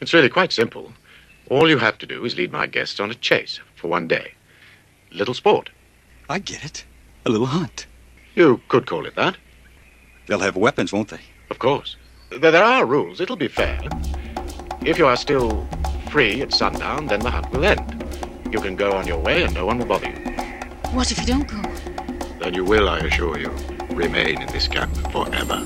It's really quite simple. All you have to do is lead my guests on a chase for one day. Little sport. I get it. A little hunt. You could call it that. They'll have weapons, won't they? Of course. There, there are rules. It'll be fair. If you are still free at sundown, then the hunt will end. You can go on your way and no one will bother you. What if you don't go? Then you will, I assure you, remain in this camp forever.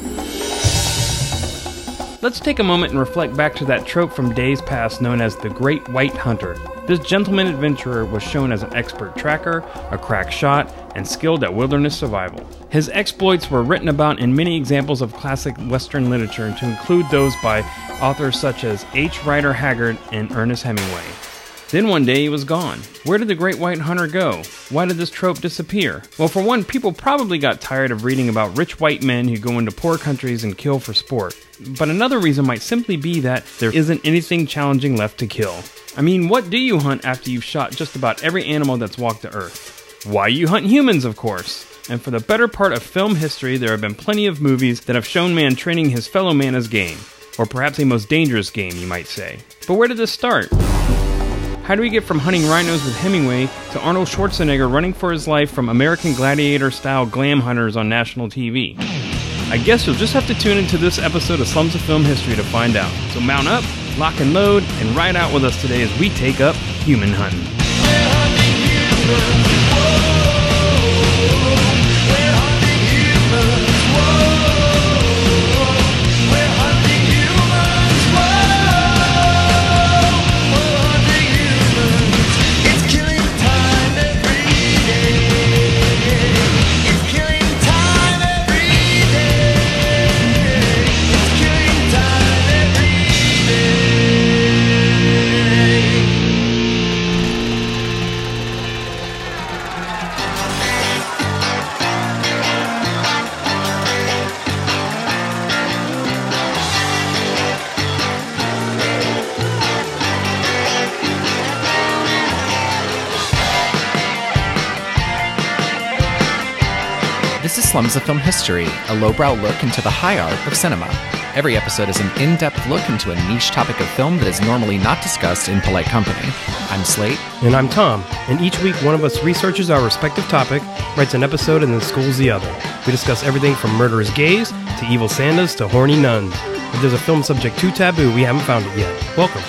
Let's take a moment and reflect back to that trope from days past known as the Great White Hunter. This gentleman adventurer was shown as an expert tracker, a crack shot, and skilled at wilderness survival. His exploits were written about in many examples of classic Western literature, to include those by authors such as H. Rider Haggard and Ernest Hemingway. Then one day he was gone. Where did the great white hunter go? Why did this trope disappear? Well, for one, people probably got tired of reading about rich white men who go into poor countries and kill for sport. But another reason might simply be that there isn't anything challenging left to kill. I mean, what do you hunt after you've shot just about every animal that's walked the earth? Why you hunt humans, of course. And for the better part of film history, there have been plenty of movies that have shown man training his fellow man as game. Or perhaps a most dangerous game, you might say. But where did this start? How do we get from hunting rhinos with Hemingway to Arnold Schwarzenegger running for his life from American Gladiator style glam hunters on national TV? I guess you'll just have to tune into this episode of Slums of Film History to find out. So mount up, lock and load, and ride out with us today as we take up human hunting. Slums of Film History, a lowbrow look into the high art of cinema. Every episode is an in depth look into a niche topic of film that is normally not discussed in polite company. I'm Slate. And I'm Tom, and each week one of us researches our respective topic, writes an episode, and then schools the other. We discuss everything from murderous gays to evil Santas to horny nuns. If there's a film subject too taboo, we haven't found it yet. Welcome.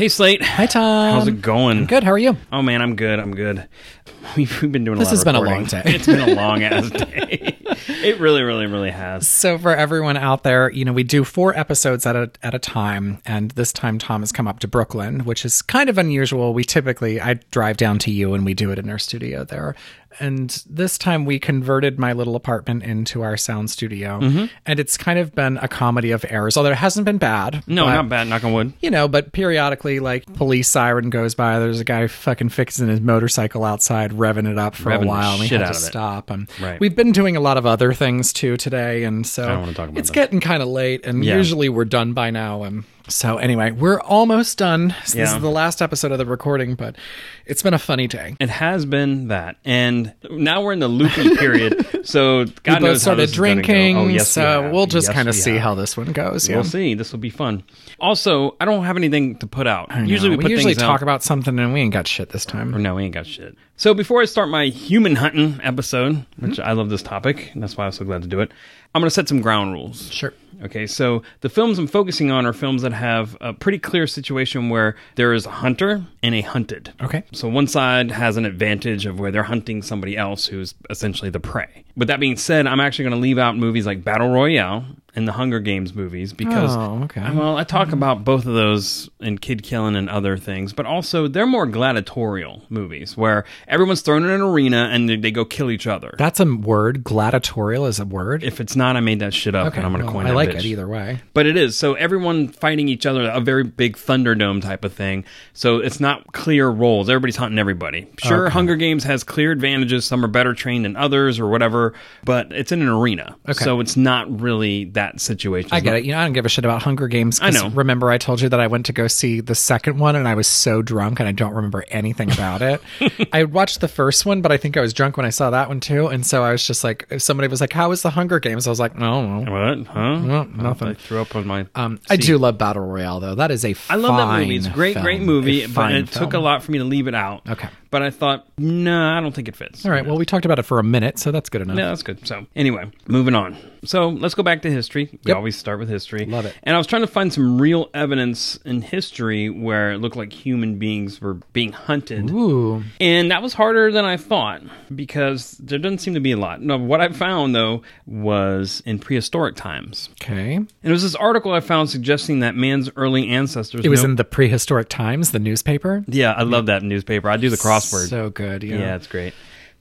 Hey Slate, Hi, Tom. how's it going? I'm good. How are you? Oh man, I'm good. I'm good. We've, we've been doing a This has been a long day. It's been a long ass day. It really, really, really has. So for everyone out there, you know, we do four episodes at a at a time, and this time Tom has come up to Brooklyn, which is kind of unusual. We typically I drive down to you and we do it in our studio there. And this time we converted my little apartment into our sound studio. Mm-hmm. And it's kind of been a comedy of errors, although it hasn't been bad. No, but- not bad. Knock on wood. you know, but periodically, like police siren goes by. There's a guy fucking fixing his motorcycle outside, revving it up for Revving a while, and we had to stop. And Right. we've been doing a lot of other things too today, and so don't wanna talk about it's that. getting kind of late. And Yeah. usually we're done by now. And so anyway, we're almost done. So This is the last episode of the recording, but it's been a funny day. It has been that, and now we're in the loopy period. So God we knows how started this is gonna go. drinking, Oh, yes, we so have. we'll just Yes, kind of see have. how this one goes. Yeah. We'll see. This will be fun. Also, I don't have anything to put out. Usually we we put usually talk out. about something and we ain't got shit this time. Or no, we ain't got shit. So before I start my human hunting episode, which Mm-hmm. I love this topic, and that's why I'm so glad to do it, I'm going to set some ground rules. Sure. Okay, so the films I'm focusing on are films that have a pretty clear situation where there is a hunter and a hunted. Okay. So one side has an advantage of where they're hunting somebody else who's essentially the prey. With that being said, I'm actually going to leave out movies like Battle Royale and the Hunger Games movies because, Oh, okay. well, I talk about both of those in Kid Killing and other things, but also they're more gladiatorial movies where everyone's thrown in an arena and they, they go kill each other. That's a word. Gladiatorial is a word. if it's not, I made that shit up, and I'm going to well, coin I like bitch. it either way. But it is. So everyone fighting each other, a very big Thunderdome type of thing. So it's not clear roles. Everybody's hunting everybody. Sure, Hunger Games has clear advantages. Some are better trained than others or whatever, but it's in an arena. Okay. So it's not really that situation. I get it. You know, I don't give a shit about Hunger Games. I know. Remember, I told you that I went to go see the second one, and I was so drunk, and I don't remember anything about it. I watched the first one, but I think I was drunk when I saw that one too, and so I was just like, if somebody was like, "How was the Hunger Games?" I was like, "No, no." What? Huh? No, nothing. I threw up on my. Um, I do love Battle Royale though. That is a I love that movie. It's a great, film. great movie, A but it took a lot for me to leave it out. Okay. But I thought, no, I don't think it fits. All right. Well, we talked about it for a minute, so that's good enough. Yeah, that's good. So, anyway, moving on. So, let's go back to history. We Yep. always start with history. Love it. And I was trying to find some real evidence in history where it looked like human beings were being hunted. Ooh. And that was harder than I thought because there doesn't seem to be a lot. No, what I found though was in prehistoric times. Okay. And it was this article I found suggesting that man's early ancestors. It was in the prehistoric times, the newspaper. Yeah, I love that newspaper. I do the crossword. So good. Yeah. yeah. it's great.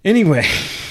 Anyway,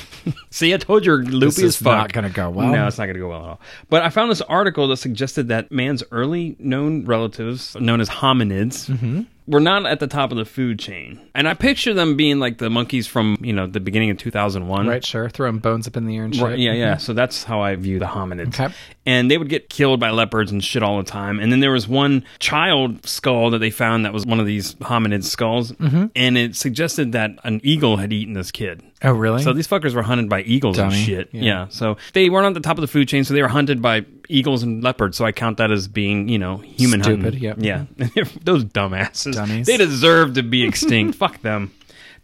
see, I told you, you're loopy This as is fuck. not gonna go well. No, it's not going to go well at all. But I found this article that suggested that man's early known relatives, known as hominids, Mm-hmm. Were not at the top of the food chain. And I picture them being like the monkeys from you know the beginning of 2001. Right. Sure. Throwing bones up in the air and shit. Right, yeah, yeah. So that's how I view the hominids. Okay. And they would get killed by leopards and shit all the time. And then there was one child skull that they found that was one of these hominid skulls. Mm-hmm. And it suggested that an eagle had eaten this kid. Oh, really? So these fuckers were hunted by eagles Dummy. and shit. Yeah. Yeah. So they weren't on the top of the food chain, so they were hunted by eagles and leopards. So I count that as being, you know, human Stupid, hunting. yep. Yeah. Those dumbasses. Dummies. They deserve to be extinct. Fuck them.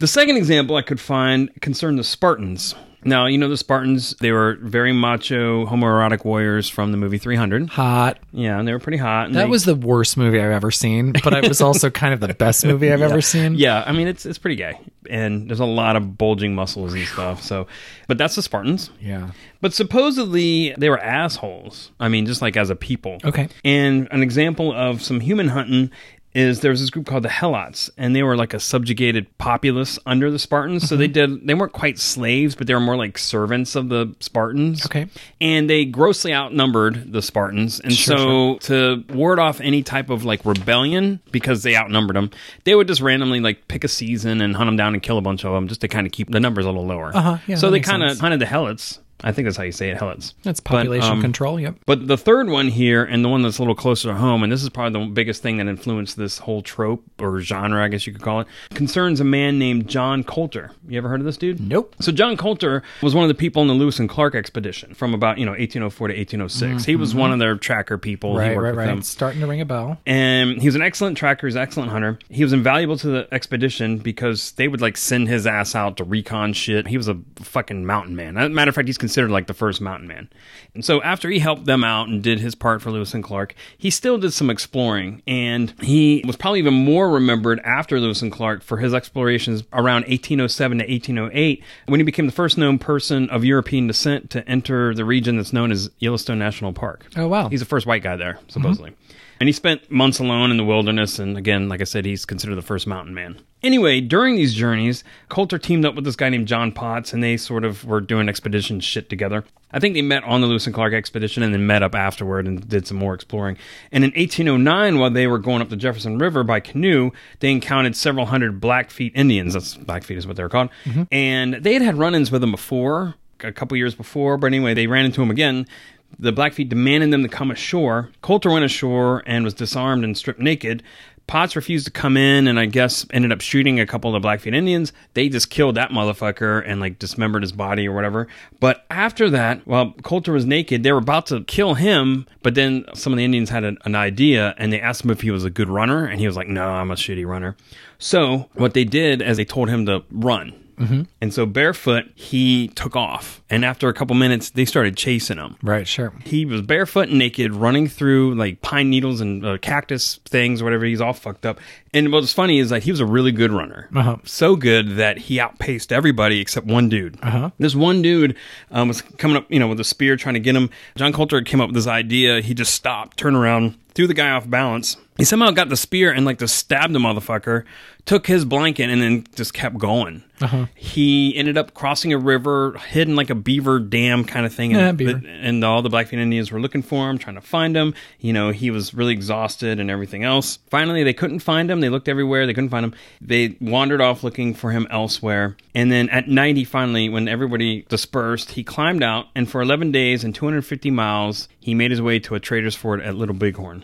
The second example I could find concerned the Spartans. Now, you know the Spartans, they were very macho, homoerotic warriors from the movie 300. Hot. Yeah, and they were pretty hot. That they- was the worst movie I've ever seen, but it was also kind of the best movie I've ever seen. Yeah, I mean it's it's pretty gay, and there's a lot of bulging muscles and stuff. So, but that's the Spartans. Yeah. But supposedly they were assholes. I mean, just like as a people. Okay. And an example of some human hunting is there was this group called the Helots, and they were like a subjugated populace under the Spartans. So they did they weren't quite slaves, but they were more like servants of the Spartans. Okay. And they grossly outnumbered the Spartans, and so to ward off any type of like rebellion because they outnumbered them, they would just randomly like pick a season and hunt them down and kill a bunch of them just to kind of keep the numbers a little lower. Uh-huh, yeah, so they kind of hunted the Helots. I think that's how you say it, Helots. That's But, population um, control. Yep. But the third one here, and the one that's a little closer to home, and this is probably the biggest thing that influenced this whole trope or genre, I guess you could call it, concerns a man named John Colter. You ever heard of this dude? Nope. So John Colter was one of the people in the Lewis and Clark expedition from about you know 1804 to 1806. He was one of their tracker people. he Mm-hmm. Right, worked right, with right. them. Starting to ring a bell. And he was an excellent tracker, he's an excellent hunter. He was invaluable to the expedition because they would like send his ass out to recon shit. He was a fucking mountain man. As a matter of fact, he's considered like the first mountain man. And so after he helped them out and did his part for Lewis and Clark, he still did some exploring. And he was probably even more remembered after Lewis and Clark for his explorations around 1807 to 1808 when he became the first known person of European descent to enter the region that's known as Yellowstone National Park. Oh, wow. He's the first white guy there, supposedly. Mm-hmm. And he spent months alone in the wilderness. And again, like I said, he's considered the first mountain man. Anyway, during these journeys, Colter teamed up with this guy named John Potts, and they sort of were doing expedition shit together. I think they met on the Lewis and Clark expedition and then met up afterward and did some more exploring. And in 1809, while they were going up the Jefferson River by canoe, they encountered several hundred Blackfeet Indians. That's Blackfeet is what they're called. Mm-hmm. And they had had run-ins with them before, a couple years before. But anyway, they ran into them again the Blackfeet demanded them to come ashore. Colter went ashore and was disarmed and stripped naked. Potts refused to come in and I guess ended up shooting a couple of the Blackfeet Indians. They just killed that motherfucker and like dismembered his body or whatever. But after that, while Colter was naked, they were about to kill him, but then some of the Indians had an, an idea and they asked him if he was a good runner and he was like, no, I'm a shitty runner. So what they did is they told him to run. And so barefoot, he took off. And after a couple minutes, they started chasing him. Right, sure. He was barefoot and naked, running through like pine needles and uh, cactus things, or whatever. He's all fucked up. And what's funny is like he was a really good runner, Uh-huh. so good that he outpaced everybody except one dude. Uh-huh. This one dude um, was coming up, you know, with a spear trying to get him. John Colter came up with this idea. He just stopped, turned around, threw the guy off balance. He somehow got the spear and like just stabbed the motherfucker, took his blanket, and then just kept going. Uh-huh. He ended up crossing a river, hidden like a beaver dam kind of thing, and, Yeah, beaver. and all the Blackfeet Indians were looking for him, trying to find him. You know, he was really exhausted and everything else. Finally, they couldn't find him. They looked everywhere. They couldn't find him. They wandered off looking for him elsewhere. And then at night, he finally, when everybody dispersed, he climbed out, and for 11 days and 250 miles, he made his way to a trader's fort at Little Bighorn.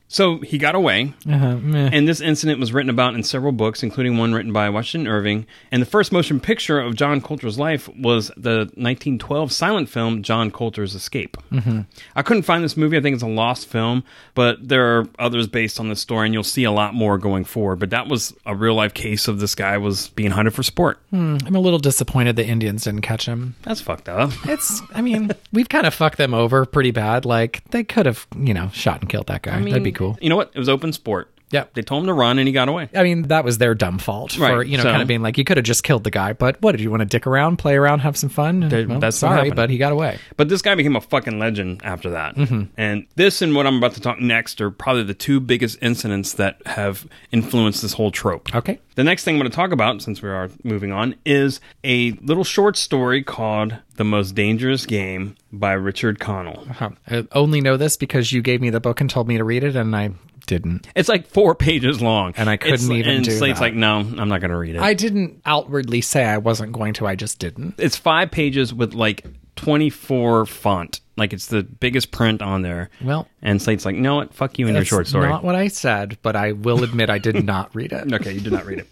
So he got away. Uh-huh. And this incident was written about in several books, including one written by Washington Irving. And the first motion picture of John Colter's life was the 1912 silent film John Colter's Escape. Mm-hmm. I couldn't find this movie. I think it's a lost film, but there are others based on this story, and you'll see a lot more going forward. But that was a real life case of this guy was being hunted for sport. I'm a little disappointed the Indians didn't catch him. That's fucked up. It's, I mean, we've kind of fucked them over pretty bad. Like, they could have, you know, shot and killed that guy. That'd be cool. You know what? It was open sport. Yep. They told him to run, and he got away. I mean, that was their dumb fault for, Right, you know, so- kind of being like, you could have just killed the guy. But what, did you want to dick around, play around, have some fun? There- Well, that's what sorry, happened. but he got away. But this guy became a fucking legend after that. Mm-hmm. And this and what I'm about to talk next are probably the two biggest incidents that have influenced this whole trope. Okay. The next thing I'm going to talk about, since we are moving on, is a little short story called The Most Dangerous Game by Richard Connell. Huh. I only know this because you gave me the book and told me to read it, and I didn't. It's like four pages long. And I couldn't It's- even and do Slate's that. like, no, I'm not going to read it. I didn't outwardly say I wasn't going to. I just didn't. it's five pages with like 24 font. Like it's the biggest print on there. Well- and Slate's like, no, what? Fuck you and your short story. not what I said, but I will admit I did not read it. Okay, you did not read it.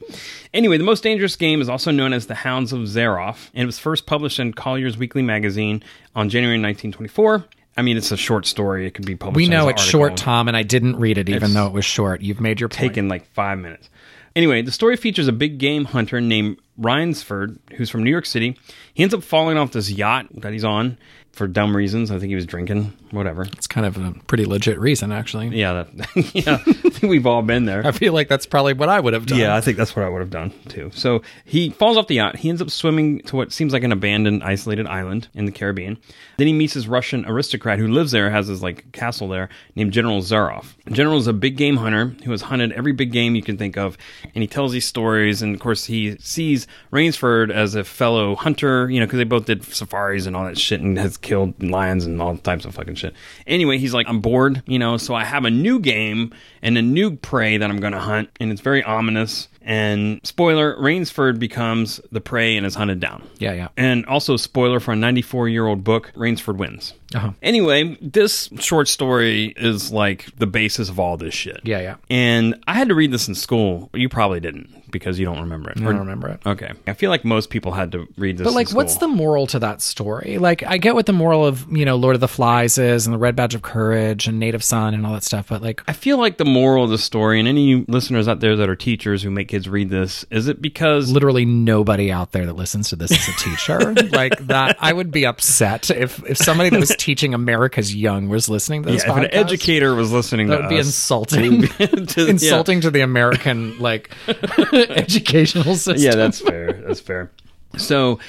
Anyway, The Most Dangerous Game is also known as The Hounds of Zaroff, and it was first published in Collier's Weekly magazine on January 1924. I mean, it's a short story. It could be published. We know it's short, Tom, and I didn't read it, even It's though it was short. You've made your point. Taken like five minutes. Anyway, the story features a big game hunter named Rainsford, who's from New York City. He ends up falling off this yacht that he's on for dumb reasons. I think he was drinking, whatever. It's kind of a pretty legit reason, actually. Yeah, that, yeah. Think we've all been there. I feel like that's probably what I would have done. Yeah, I think that's what I would have done too. So he falls off the yacht. He ends up swimming to what seems like an abandoned, isolated island in the Caribbean. Then he meets this Russian aristocrat who lives there, has his like castle there, named General Zaroff. General is a big game hunter who has hunted every big game you can think of, and he tells these stories. And of course, he sees Rainsford as a fellow hunter, you know, because they both did safaris and all that shit, and has killed lions and all types of fucking shit. Anyway, he's like, I'm bored, you know, so I have a new game and a new prey that I'm going to hunt, and it's very ominous. And spoiler, Rainsford becomes the prey and is hunted down. Yeah, yeah. And also, spoiler for a 94 year old book, Rainsford wins. Uh-huh. Anyway, this short story is like the basis of all this shit. Yeah, yeah. And I had to read this in school. You probably didn't because you don't remember it. I don't remember it. Okay. I feel like most people had to read this. But like, what's the moral to that story? Like, I get what the moral of you know Lord of the Flies is, and the Red Badge of Courage, and Native Son, and all that stuff. But like, I feel like the moral of the story, and any listeners out there that are teachers who make kids read this, is it because literally nobody out there that listens to this is a teacher. like that, I would be upset if if somebody that was teaching America's Young was listening to this. yeah, if an educator was listening to that would be insulting. to- yeah. insulting to the American like educational system. Yeah, that's fair. That's fair. So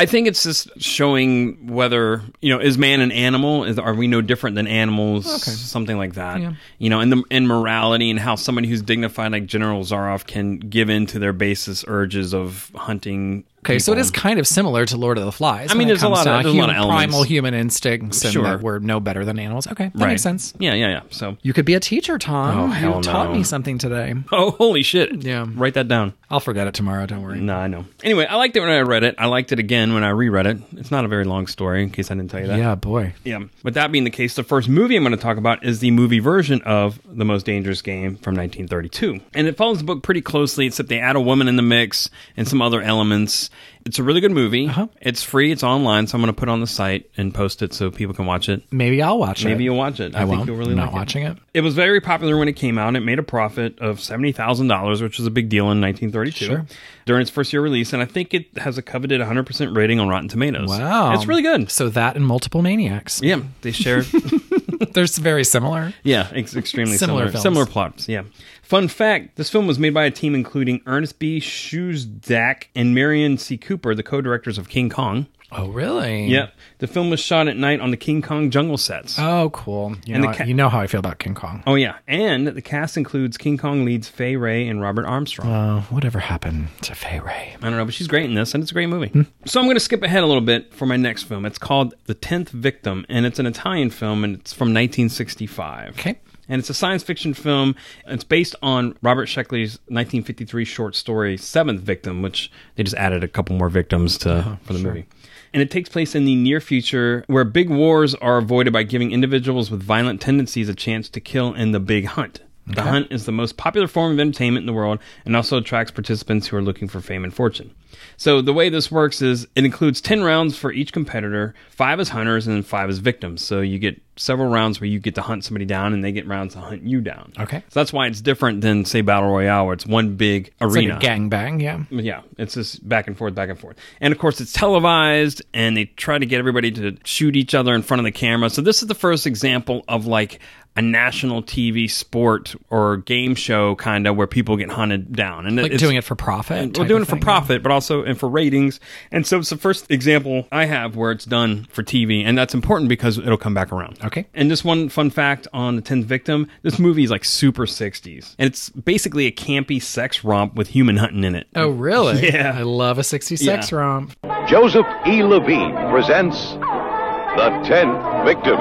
I think it's just showing whether you know is man an animal? Is are we no different than animals? Something like that. Yeah. You know, and the in morality and how somebody who's dignified like General Zaroff can give in to their basis urges of hunting. Okay, so it is kind of similar to Lord of the Flies. I mean, there's a lot of- there's a lot of elements. primal human instincts, and Sure. that we're no better than animals. Okay, that right. makes sense. Yeah, yeah, yeah. So. You could be a teacher, Tom. Oh, hell you taught me something today. Oh, holy shit. Yeah. Write that down. I'll forget it tomorrow. Don't worry. No, I know. Anyway, I liked it when I read it. I liked it again when I reread it. It's not a very long story, in case I didn't tell you that. Yeah, boy. Yeah. With that being the case, the first movie I'm going to talk about is the movie version of The Most Dangerous Game from 1932. And it follows the book pretty closely, except they add a woman in the mix and some other elements. It's a really good movie. Uh-huh. It's free, it's online, so I'm going to put it on the site and post it so people can watch it. Maybe I'll watch it. Maybe you'll watch it. I, think won't. you'll really I'm like not it. watching it. It was very popular when it came out. It made a profit of $70,000, which was a big deal in 1932 Sure. during its first year release. And I think it has a coveted 100% rating on Rotten Tomatoes. Wow, It's really good. So that and multiple maniacs. Yeah, they share. They're very similar. yeah, ex- extremely Similar similar. films. Similar plots. Yeah. Fun fact: This film was made by a team including Ernest B. Schoedsack and Merian C. Cooper, the co-directors of King Kong. Oh, really? Yep. The film was shot at night on the King Kong jungle sets. Oh, cool. You, And know, ca- you know how I feel about King Kong. Oh yeah, and the cast includes King Kong leads Fay Wray and Robert Armstrong. Uh, whatever happened to Fay Wray? I don't know, but she's great in this, and it's a great movie. Hmm. So I'm going to skip ahead a little bit for my next film. It's called The Tenth Victim, and it's an Italian film, and it's from 1965. Okay. And it's a science fiction film. It's based on Robert Sheckley's 1953 short story Seventh Victim, which they just added a couple more victims to Uh-huh, for the movie. And it takes place in the near future where big wars are avoided by giving individuals with violent tendencies a chance to kill in the big hunt. The hunt is the most popular form of entertainment in the world and also attracts participants who are looking for fame and fortune. So the way this works is it includes 10 rounds for each competitor, 5 as hunters and 5 as victims. So you get several rounds where you get to hunt somebody down and they get rounds to hunt you down. Okay. So that's why it's different than say Battle Royale where it's one big It's arena. like a gangbang, yeah. Yeah, it's just back and forth, back and forth. And of course, it's televised, and they try to get everybody to shoot each other in front of the camera. So, this is the first example of like a national TV sport or game show kind of where people get hunted down. And Like it's, doing it for profit. Well, type doing it for thing, profit, but also and for ratings. And so it's the first example I have where it's done for TV, and that's important because it'll come back around. Okay. And just one fun fact on the tenth victim: this movie is like super sixties, and it's basically a campy sex romp with human hunting in it. Oh, really? Yeah. I love a 66 Yeah. romp. Joseph E. Levine presents The Tenth Victim,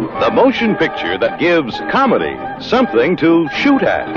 the motion picture that gives comedy something to shoot at.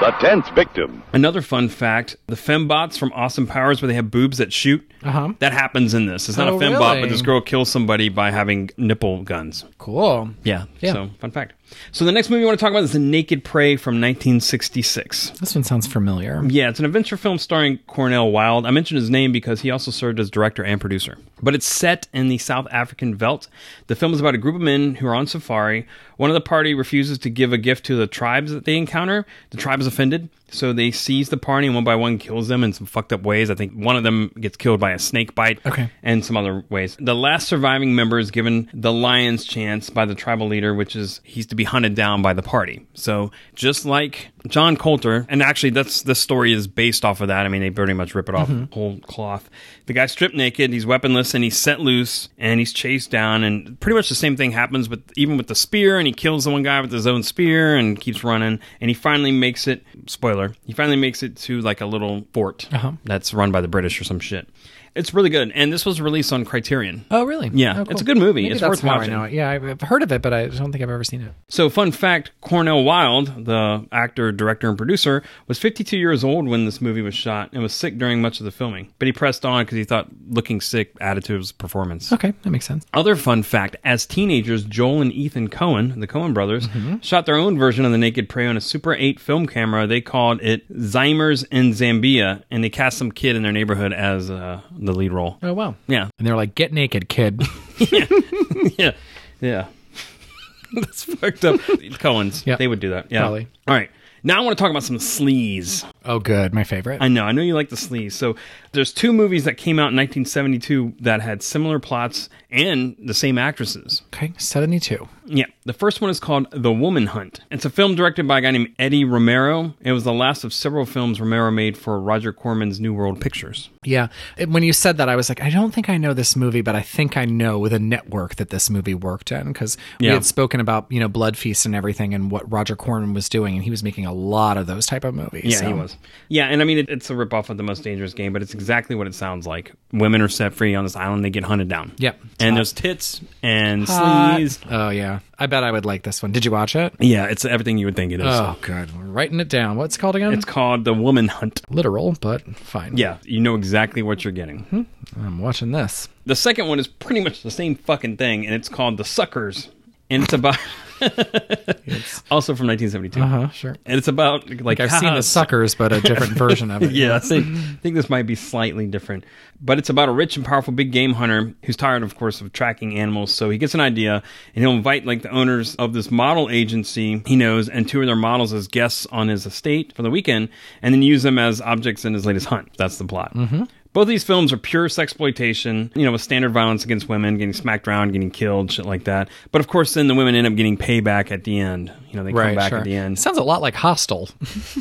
The Tenth Victim. Another fun fact: the fembots from Austin Powers, where they have boobs that shoot, Uh-huh. that happens in this. It's not Oh, a fembot, really? but this girl kills somebody by having nipple guns. Cool. Yeah. Yeah. So, fun fact. So, the next movie I want to talk about is The Naked Prey from 1966. This one sounds familiar. Yeah, it's an adventure film starring Cornel Wilde. I mentioned his name because he also served as director and producer. But it's set in the South African veldt. The film is about a group of men who are on safari. One of the party refuses to give a gift to the tribes that they encounter. The tribe is offended, so they seize the party and one by one kills them in some fucked up ways. I think one of them gets killed by a snake bite Okay. and some other ways. The last surviving member is given the lion's chance by the tribal leader, which is he's to be hunted down by the party. So just like John Colter, and actually that's the story is based off of that. I mean, they pretty much rip it off mm-hmm. whole cloth. The guy's stripped naked, he's weaponless, and he's set loose, and he's chased down. And pretty much the same thing happens with even with the spear, and he kills the one guy with his own spear and keeps running. And he finally makes it. Spoiler: he finally makes it to like a little fort Uh-huh. that's run by the British or some shit. It's really good, and this was released on Criterion. Oh, really? Yeah, Oh, cool. it's a good movie. Maybe It's worth watching. I know it. Yeah, I've heard of it, but I don't think I've ever seen it. So, fun fact Cornel Wilde, the actor, director, and producer, was 52 years old when this movie was shot and was sick during much of the filming. But he pressed on because he thought looking sick added to his performance. Okay, that makes sense. Other fun fact as teenagers, Joel and Ethan Coen, the Coen brothers, Mm-hmm. shot their own version of The Naked Prey on a Super 8 film camera. They called it Zeimers in Zambia, and they cast some kid in their neighborhood as uh, the lead role. Oh, wow. Yeah. And they're like, get naked, kid. yeah, yeah. That's fucked up. Coen's, Yeah. they would do that. Yeah. Probably. All right. Now I want to talk about some sleaze. oh, good. My favorite. I know, I know you like the sleaze. So there's two movies that came out in 1972 that had similar plots and the same actresses. okay, 72. Yeah. The first one is called The Woman Hunt. It's a film directed by a guy named Eddie Romero. It was the last of several films Romero made for Roger Corman's New World Pictures. Yeah. When you said that, I was like, I don't think I know this movie, but I think I know the network that this movie worked in because we Yeah. had spoken about, you know, Blood Feast and everything and what Roger Corman was doing, and he was making a lot of those type of movies. Yeah, so- he was. Yeah, and I mean, it, it's a ripoff of The Most Dangerous Game, but it's exactly what it sounds like. Women are set free on this island, they get hunted down. Yep. And Hot. there's tits and Hot. sleaze. Oh, yeah. I bet I would like this one. Did you watch it? Yeah, it's everything you would think it is. Oh, good. We're writing it down. What's it called again? It's called The Woman Hunt. literal, but fine. Yeah, you know exactly what you're getting. Hmm. I'm watching this. The second one is pretty much the same fucking thing, and it's called The Suckers. And it's about. also from 1972. Uh huh. Sure. And it's about like, Like I've seen the suckers, but a different version of it. Yeah, I think, I think this might be slightly different. But it's about a rich and powerful big game hunter who's tired, of course, of tracking animals. So he gets an idea and he'll invite like the owners of this model agency he knows and two of their models as guests on his estate for the weekend and then use them as objects in his latest hunt. That's the plot. Both these films are pure sexploitation, you know, with standard violence against women, getting smacked around, getting killed, shit like that. But of course, then the women end up getting payback at the end. You know, they come back at the end. Sounds a lot like Hostel.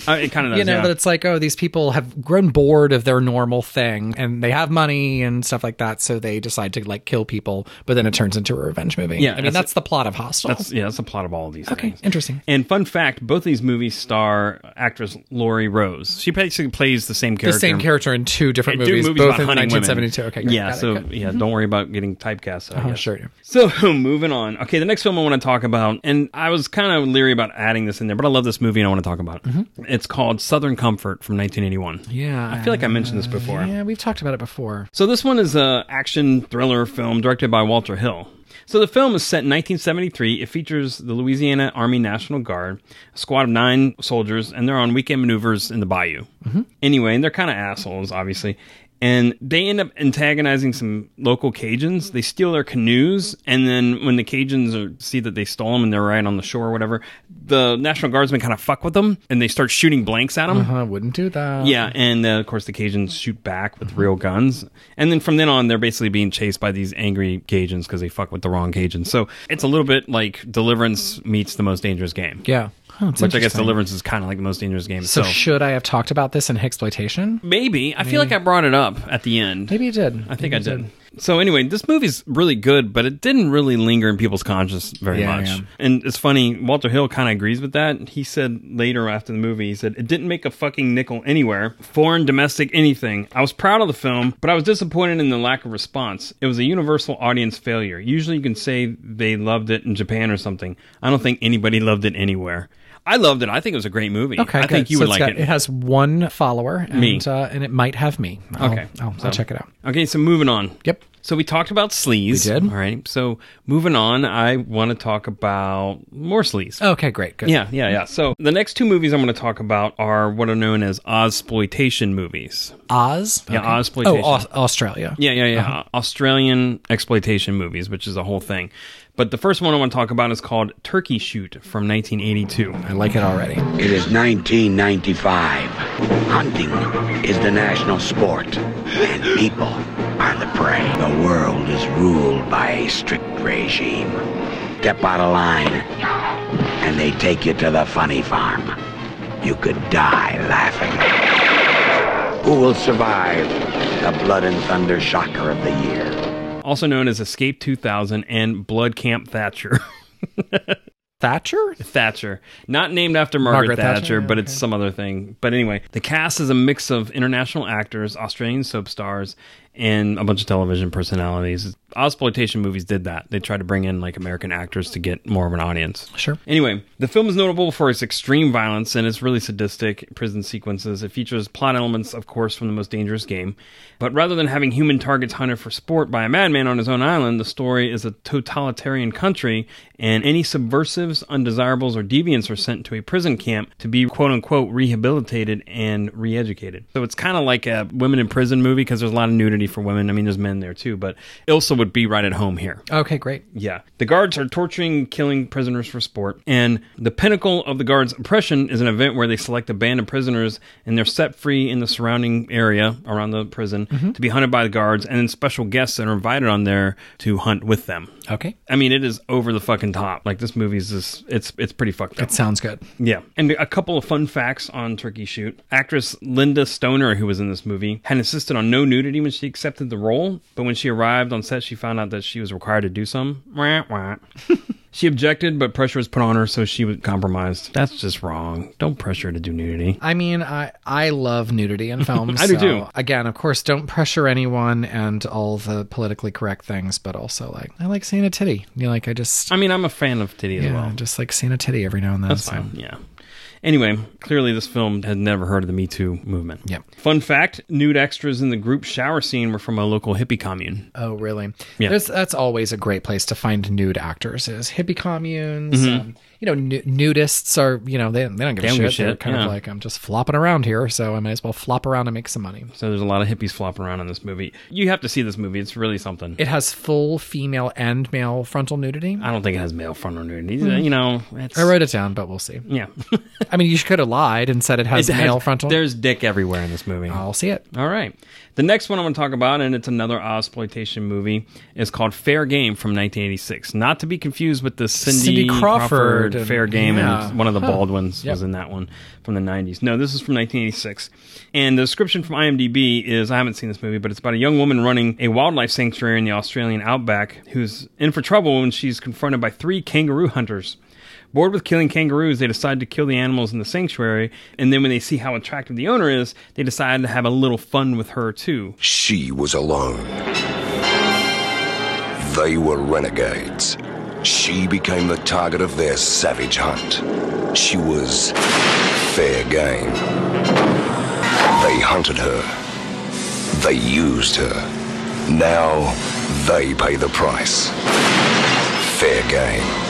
Uh, it kind of does, you know, yeah. that it's like, oh, these people have grown bored of their normal thing and they have money and stuff like that, so they decide to like kill people, but then it turns into a revenge movie. Yeah, I mean, that's- that's, the plot of Hostel. That's yeah, that's the plot of all of these. okay, things. interesting. And fun fact: both of these movies star actress Laurie Rose. She basically plays the same character. The same character in two different in two movies, movies both in hunting women. Okay, great. yeah. Got it, So. Mm-hmm. yeah, don't worry about getting typecast. I Oh, guess. sure. yeah. So moving on. Okay, the next film I want to talk about, and I was kind of leery about adding this in there, but I love this movie and I want to talk about it. It's called Southern Comfort from 1981. Mm-hmm. Yeah, I feel like I mentioned this before. Yeah, we've talked about it before. So this one is a action thriller film directed by Walter Hill. So the film is set in 1973. It features the Louisiana Army National Guard, a squad of nine soldiers, and they're on weekend maneuvers in the bayou. Anyway, and they're kind of assholes, obviously. And they end up antagonizing some local Cajuns. They steal their canoes, and then when the Cajuns are, see that they stole them and they're right on the shore or whatever, the National Guardsmen kind of fuck with them, and they start shooting blanks at them. I wouldn't do that. Yeah, and uh, of course the Cajuns shoot back with real guns, and then from then on they're basically being chased by these angry Cajuns because they fuck with the wrong Cajuns. So it's a little bit like Deliverance meets the Most Dangerous Game, Yeah. It's which I guess. Deliverance is kind of like the Most Dangerous Game. So So, should I have talked about this in exploitation? maybe I feel like I brought it up at the end. Maybe you did. I think I did. So anyway, this movie's really good, but it didn't really linger in people's conscience very Yeah, much. yeah. And it's funny, Walter Hill kind of agrees with that. He said later after the movie, he said, It didn't make a fucking nickel anywhere, foreign, domestic, anything. I was proud of the film, but I was disappointed in the lack of response. It was a universal audience failure. Usually you can say they loved it in Japan or something. I don't think anybody loved it anywhere. I loved it. I think it was a great movie. Okay, I good. think you So would like got- it. It has one follower, and, Me. uh, and it might have me. I'll, Okay, I'll, so- I'll check it out. Okay, so moving on. Yep. So we talked about sleaze. We did. All right. So moving on, I want to talk about more sleaze. Okay, great. Good. Yeah, yeah, yeah. So the next two movies I'm going to talk about are what are known as Ozploitation movies. Oz. Yeah, Okay. Ozploitation. Oh, Aus- Australia. Yeah, yeah, yeah. Australian exploitation movies, which is a whole thing. But the first one I want to talk about is called Turkey Shoot from 1982. I like it already. It is 1995. Hunting is the national sport, and people are the prey. The world is ruled by a strict regime. Step out of line, and they take you to the funny farm. You could die laughing. Who will survive the blood and thunder shocker of the year? Also known as Escape 2000 and Blood Camp Thatcher. Thatcher? Thatcher. Not named after Margaret, Margaret Thatcher, Thatcher, but yeah, it's some other thing. But anyway, the cast is a mix of international actors, Australian soap stars, and a bunch of television personalities. Exploitation movies did that. They tried to bring in like American actors to get more of an audience. Sure. Anyway, the film is notable for its extreme violence and its really sadistic prison sequences. It features plot elements, of course, from the most dangerous game. But rather than having human targets hunted for sport by a madman on his own island, the story is a totalitarian country, and any subversives, undesirables, or deviants are sent to a prison camp to be quote unquote rehabilitated and re educated. So it's kind of like a women in prison movie because there's a lot of nudity for women. I mean, there's men there too, but Ilsa would be right at home here. Okay, great. Yeah. The guards are torturing, killing prisoners for sport. And the pinnacle of the guards' oppression is an event where they select a band of prisoners and they're set free in the surrounding area around the prison mm-hmm. to be hunted by the guards. And then special guests that are invited on there to hunt with them. Okay. I mean, it is over the fucking top. Like this movie's just it's it's pretty fucked up. It sounds good. Yeah. And a couple of fun facts on Turkey Shoot. Actress Lynda Stoner, who was in this movie, had insisted on no nudity when she accepted the role, but when she arrived on set, she found out that she was required to do some. She objected, but pressure was put on her, so she was compromised. That's just wrong. Don't pressure her to do nudity. I mean, I I love nudity in films. I do too. Again, of course, don't pressure anyone and all the politically correct things, but also like I like seeing a titty. You know, like I just I mean, I'm a fan of titty as well. just like seeing a titty every now and then. That's so. fine. Yeah. Anyway, clearly this film had never heard of the Me Too movement. Yep. Fun fact nude extras in the group shower scene were from a local hippie commune. Oh, really? Yeah. There's, that's always a great place to find nude actors. Is hippie communes. Mm-hmm. Um, you know, nu- nudists are. You know, they, they don't give They a don't give shit. They're kind yeah. of like I'm just flopping around here, so I might as well flop around and make some money. So there's a lot of hippies flopping around in this movie. You have to see this movie. It's really something. It has full female and male frontal nudity. I don't think it has male frontal nudity. Uh, hmm. You know, it's, I wrote it down, but we'll see. yeah. I mean, you could have lied and said it has It has- male frontal. There's dick everywhere in this movie. I'll see it. All right. The next one I'm going to talk about, and it's another exploitation movie, is called Fair Game from 1986. Not to be confused with the Cindy, Cindy Crawford and- Fair Game, yeah. and one of the Huh. Baldwins Yep. was in that one from the 90s. No, this is from 1986. And the description from IMDb is I haven't seen this movie, but it's about a young woman running a wildlife sanctuary in the Australian outback who's in for trouble when she's confronted by three kangaroo hunters. Bored with killing kangaroos, they decide to kill the animals in the sanctuary, and then when they see how attractive the owner is, they decide to have a little fun with her too. She was alone. They were renegades. She became the target of their savage hunt. She was fair game. They hunted her. They used her. Now they pay the price. Fair game.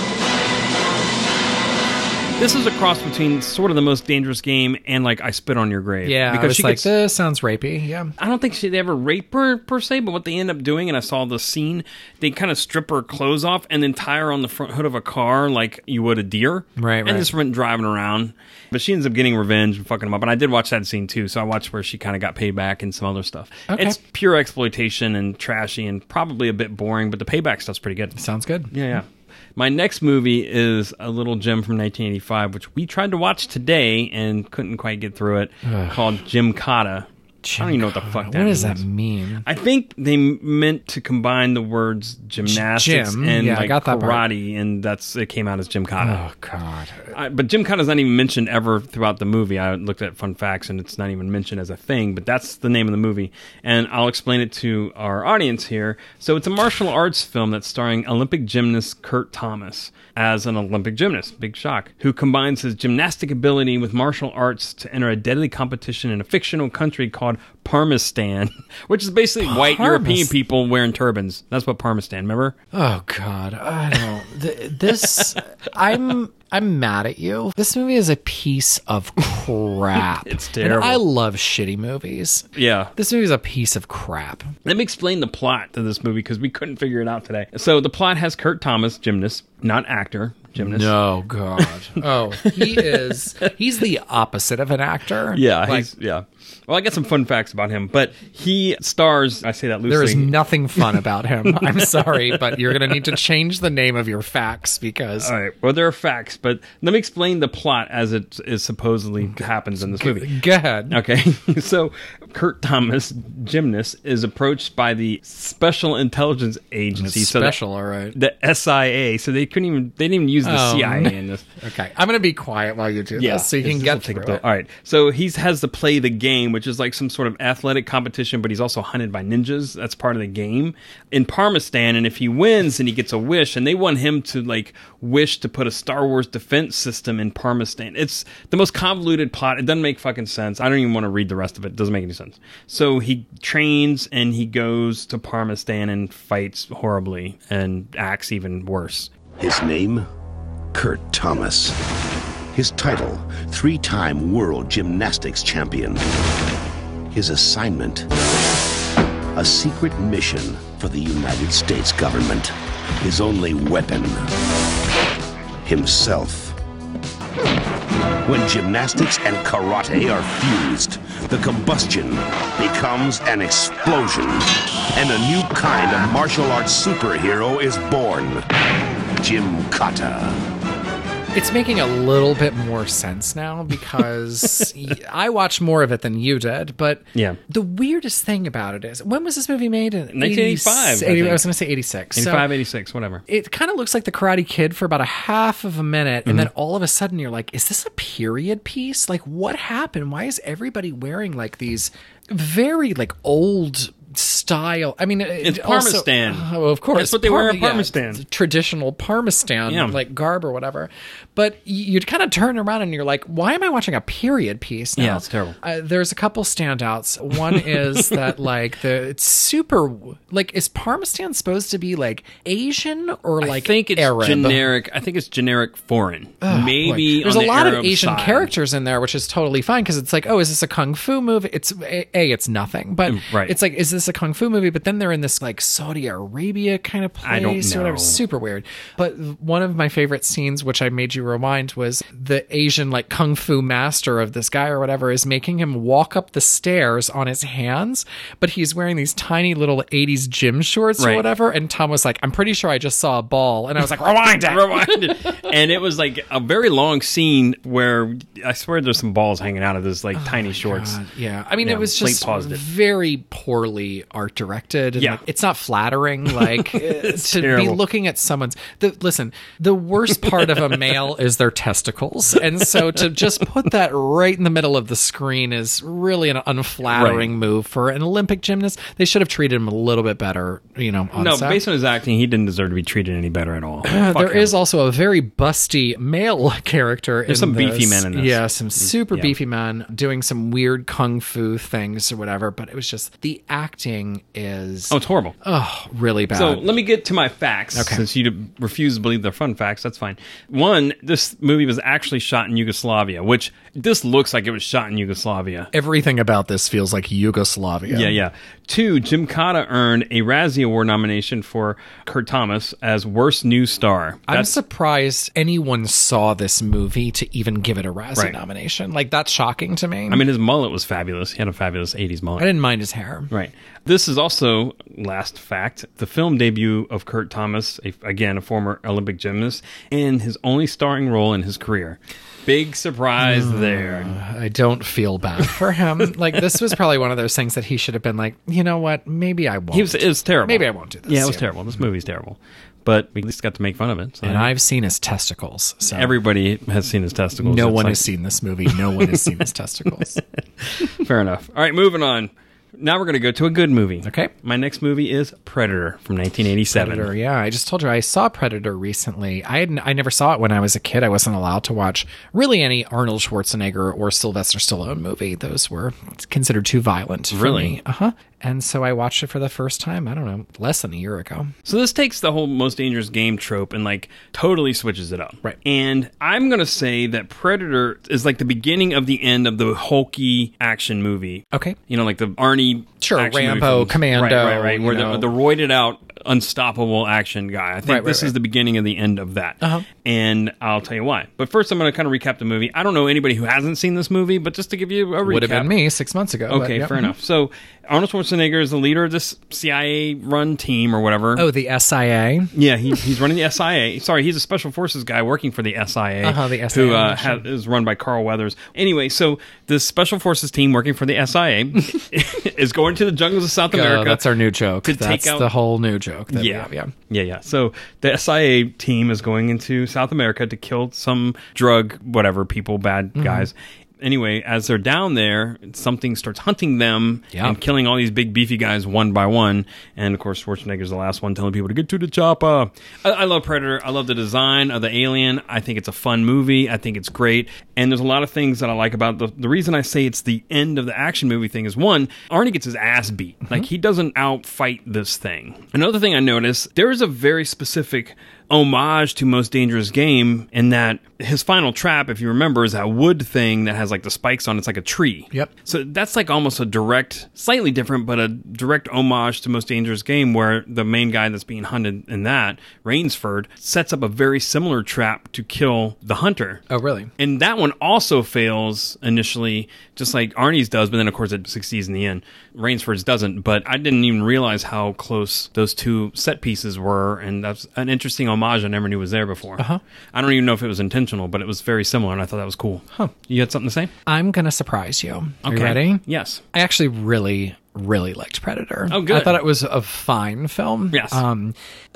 This is a cross between sort of the most dangerous game and like I spit on your grave. Yeah, because she like gets. this sounds rapey. Yeah, I don't think she they ever rape her per se, but what they end up doing, and I saw the scene, they kind of strip her clothes off and then tie her on the front hood of a car like you would a deer, Right, And right. just went driving around. But she ends up getting revenge and fucking him up. And I did watch that scene too, so I watched where she kind of got paid back and some other stuff. Okay. It's pure exploitation and trashy and probably a bit boring, but the payback stuff's pretty good. sounds good. Yeah, yeah. My next movie is a little gem from 1985, which we tried to watch today and couldn't quite get through it, called Gymkata. I don't even know what the fuck that What does means. that mean? I think they meant to combine the words gymnastics Gym, and yeah, I like got that part. karate, and that's it came out as Gymkata. Oh God. I, but Jim is not even mentioned ever throughout the movie. I looked at fun facts, and it's not even mentioned as a thing. But that's the name of the movie, and I'll explain it to our audience here. So it's a martial arts film that's starring Olympic gymnast Kurt Thomas as an Olympic gymnast. Big shock. Who combines his gymnastic ability with martial arts to enter a deadly competition in a fictional country called Parmistan, which is basically white European people wearing turbans. That's what Parmistan. Remember? Oh God, I don't. th- this, I'm, I'm mad at you. This movie is a piece of crap. It's And terrible. I love shitty movies. Yeah. This movie is a piece of crap. Let me explain the plot to this movie because we couldn't figure it out today. So the plot has Kurt Thomas, gymnast, not actor, gymnast. No God. oh, he is. He's the opposite of an actor. Yeah, Like, he's yeah. Well, I got some fun facts about him, but he stars. I say that loosely. there is nothing fun about him. I'm sorry, but you're going to need to change the name of your facts because All right. Well, there are facts, but let me explain the plot as it is supposedly happens in this movie. go ahead. Okay, so Kurt Thomas, gymnast, is approached by the Special Intelligence Agency. so the- Special, all right. the SIA. So they couldn't even. They didn't even use the Oh. CIA in this. Okay, I'm going to be quiet while you do this, so you can get through it. All right. So he has to play the game, which is like some sort of athletic competition, but he's also hunted by ninjas. That's part of the game in Parmistan. And if he wins, and he gets a wish, and they want him to like wish to put a Star Wars defense system in Parmistan. It's the most convoluted plot. It doesn't make fucking sense. I don't even want to read the rest of it. It doesn't make any sense. So he trains and he goes to Parmistan and fights horribly and acts even worse. His name? Kurt Thomas. His title, three time world gymnastics champion. His assignment, a secret mission for the United States government. His only weapon, himself. When gymnastics and karate are fused, the combustion becomes an explosion, and a new kind of martial arts superhero is born. Gymkata. It's making a little bit more sense now because I watched more of it than you did. But Yeah. the weirdest thing about it is when was this movie made? In 1985, I 80 think. I was going to say 86. So 86, whatever. it kind of looks like the Karate Kid for about a half of a minute, and Mm-hmm. then all of a sudden you're like, "Is this a period piece? Like, what happened? Why is everybody wearing like these very like old?" Style. I mean, It's it also- Parmistan. oh, of course, That's what they wear in yeah, Parmistan. it's traditional Parmistan, Yeah. like garb or whatever. But you'd kind of turn around and you're like, "Why am I watching a period piece?" Now? Yeah, it's terrible. Uh, there's a couple standouts. One is that like the it's super like is Parmistan supposed to be like Asian or like I think it's Arab? generic. I think it's generic foreign. Oh, Maybe boy. there's a the lot Arab of Asian side. characters in there, which is totally fine because it's like, oh, is this a kung fu movie? It's a, a it's nothing, but Mm, right. it's like, is this a kung fu movie? But then they're in this like Saudi Arabia kind of place I don't or whatever. know. Super weird. But one of my favorite scenes, which I made you rewind, was the Asian like kung fu master of this guy or whatever is making him walk up the stairs on his hands, but he's wearing these tiny little 80s gym shorts or whatever. And Tom was like, I'm pretty sure I just saw a ball. And I was like, rewind it. Rewind it. and it was like a very long scene where I swear there's some balls hanging out of this like oh tiny shorts. God, yeah, I mean, Yeah, it was just very poorly art directed. And Yeah. like, it's not flattering. Like to be looking at someone's. The, listen, the worst part of a male is their testicles, and so to just put that right in the middle of the screen is really an unflattering Right. move for an Olympic gymnast. They should have treated him a little bit better. You know, on No, set. based on his acting, he didn't deserve to be treated any better at all. Uh, there him. is also a very busty male character. There's some beefy men in this. Yeah, some super yeah. beefy men doing some weird kung fu things or whatever. But it was just the acting is Oh, it's horrible. oh really bad. So let me get to my facts. Okay. Since you refuse to believe they're fun facts, that's fine. One, this movie was actually shot in Yugoslavia, which this looks like it was shot in Yugoslavia. Everything about this feels like Yugoslavia. Yeah, yeah. Two, Gymkata earned a Razzie Award nomination for Kurt Thomas as Worst New Star. I'm surprised anyone saw this movie to even give it a Razzie Right. nomination. Like that's shocking to me. I mean, his mullet was fabulous. He had a fabulous 80s mullet. I didn't mind his hair. Right. This is also, last fact, the film debut of Kurt Thomas, a, again, a former Olympic gymnast, and his only starring role in his career. Big surprise hmm. there. I don't feel bad for him. like this was probably one of those things that he should have been like, you know what? Maybe I won't. He was, it was terrible. Maybe I won't do this. Yeah, it was terrible. This movie's terrible. But we at least got to make fun of it. So And I've seen his testicles. So everybody has seen his testicles. no It's one like- has seen this movie. No one has seen his testicles. Fair enough. All right, moving on. Now we're going to go to a good movie. Okay. My next movie is Predator from 1987. Predator. Yeah, I just told you I saw Predator recently. I had, I never saw it when I was a kid. I wasn't allowed to watch really any Arnold Schwarzenegger or Sylvester Stallone movie. Those were considered too violent. Really? Uh huh. And so I watched it for the first time. I don't know, less than a year ago. So this takes the whole most dangerous game trope and like totally switches it up. Right. And I'm going to say that Predator is like the beginning of the end of the hulky action movie. Okay. You know, like the Arnie Sure, Rambo, films. Commando, Right, right, right. Where know. the, the roided out unstoppable action guy. I think Right, right, this is the beginning of the end of that. Uh-huh. And I'll tell you why. But first I'm going to kind of recap the movie. I don't know anybody who hasn't seen this movie, but just to give you a recap. Would have been me six months ago. Okay, yeah. fair enough. So Arnold Schwarzenegger is the leader of this CIA run team or whatever. Oh, the SIA. Yeah, he, he's running the SIA. Sorry, he's a special forces guy working for the SIA, Uh-huh, the who SIA, uh, sure. ha- is run by Carl Weathers. Anyway, so this special forces team working for the SIA is going to the jungles of South Oh, America. that's our new joke. to that's take out- the whole new joke. That yeah, have, yeah. yeah, yeah. So the SIA team is going into South America to kill some drug, whatever people, bad Mm-hmm. guys. Anyway, as they're down there, something starts hunting them Yeah. and killing all these big beefy guys one by one. And of course, Schwarzenegger's the last one telling people to get to the chopper. I, I love Predator. I love the design of the alien. I think it's a fun movie. I think it's great. And there's a lot of things that I like about the. The reason I say it's the end of the action movie thing is one, Arnie gets his ass beat. Like mm-hmm. he doesn't outfight this thing. Another thing I noticed, there is a very specific homage to Most Dangerous Game in that his final trap, if you remember, is that wood thing that has like the spikes on. it. It's like a tree. Yep. So that's like almost a direct, slightly different, but a direct homage to Most Dangerous Game, where the main guy that's being hunted in that, Rainsford, sets up a very similar trap to kill the hunter. Oh, really? And that one also fails initially, just like Arnie's does, but then of course it succeeds in the end. Rainsford's doesn't, but I didn't even realize how close those two set pieces were, and that's an interesting homage I never knew was there before. Uh-huh. I don't even know if it was intentional, but it was very similar, and I thought that was cool. Huh. You had something to say? I'm gonna surprise you. Are you ready? Yes. I actually really, really liked Predator. Oh, good. I thought it was a fine film. Yes. Um,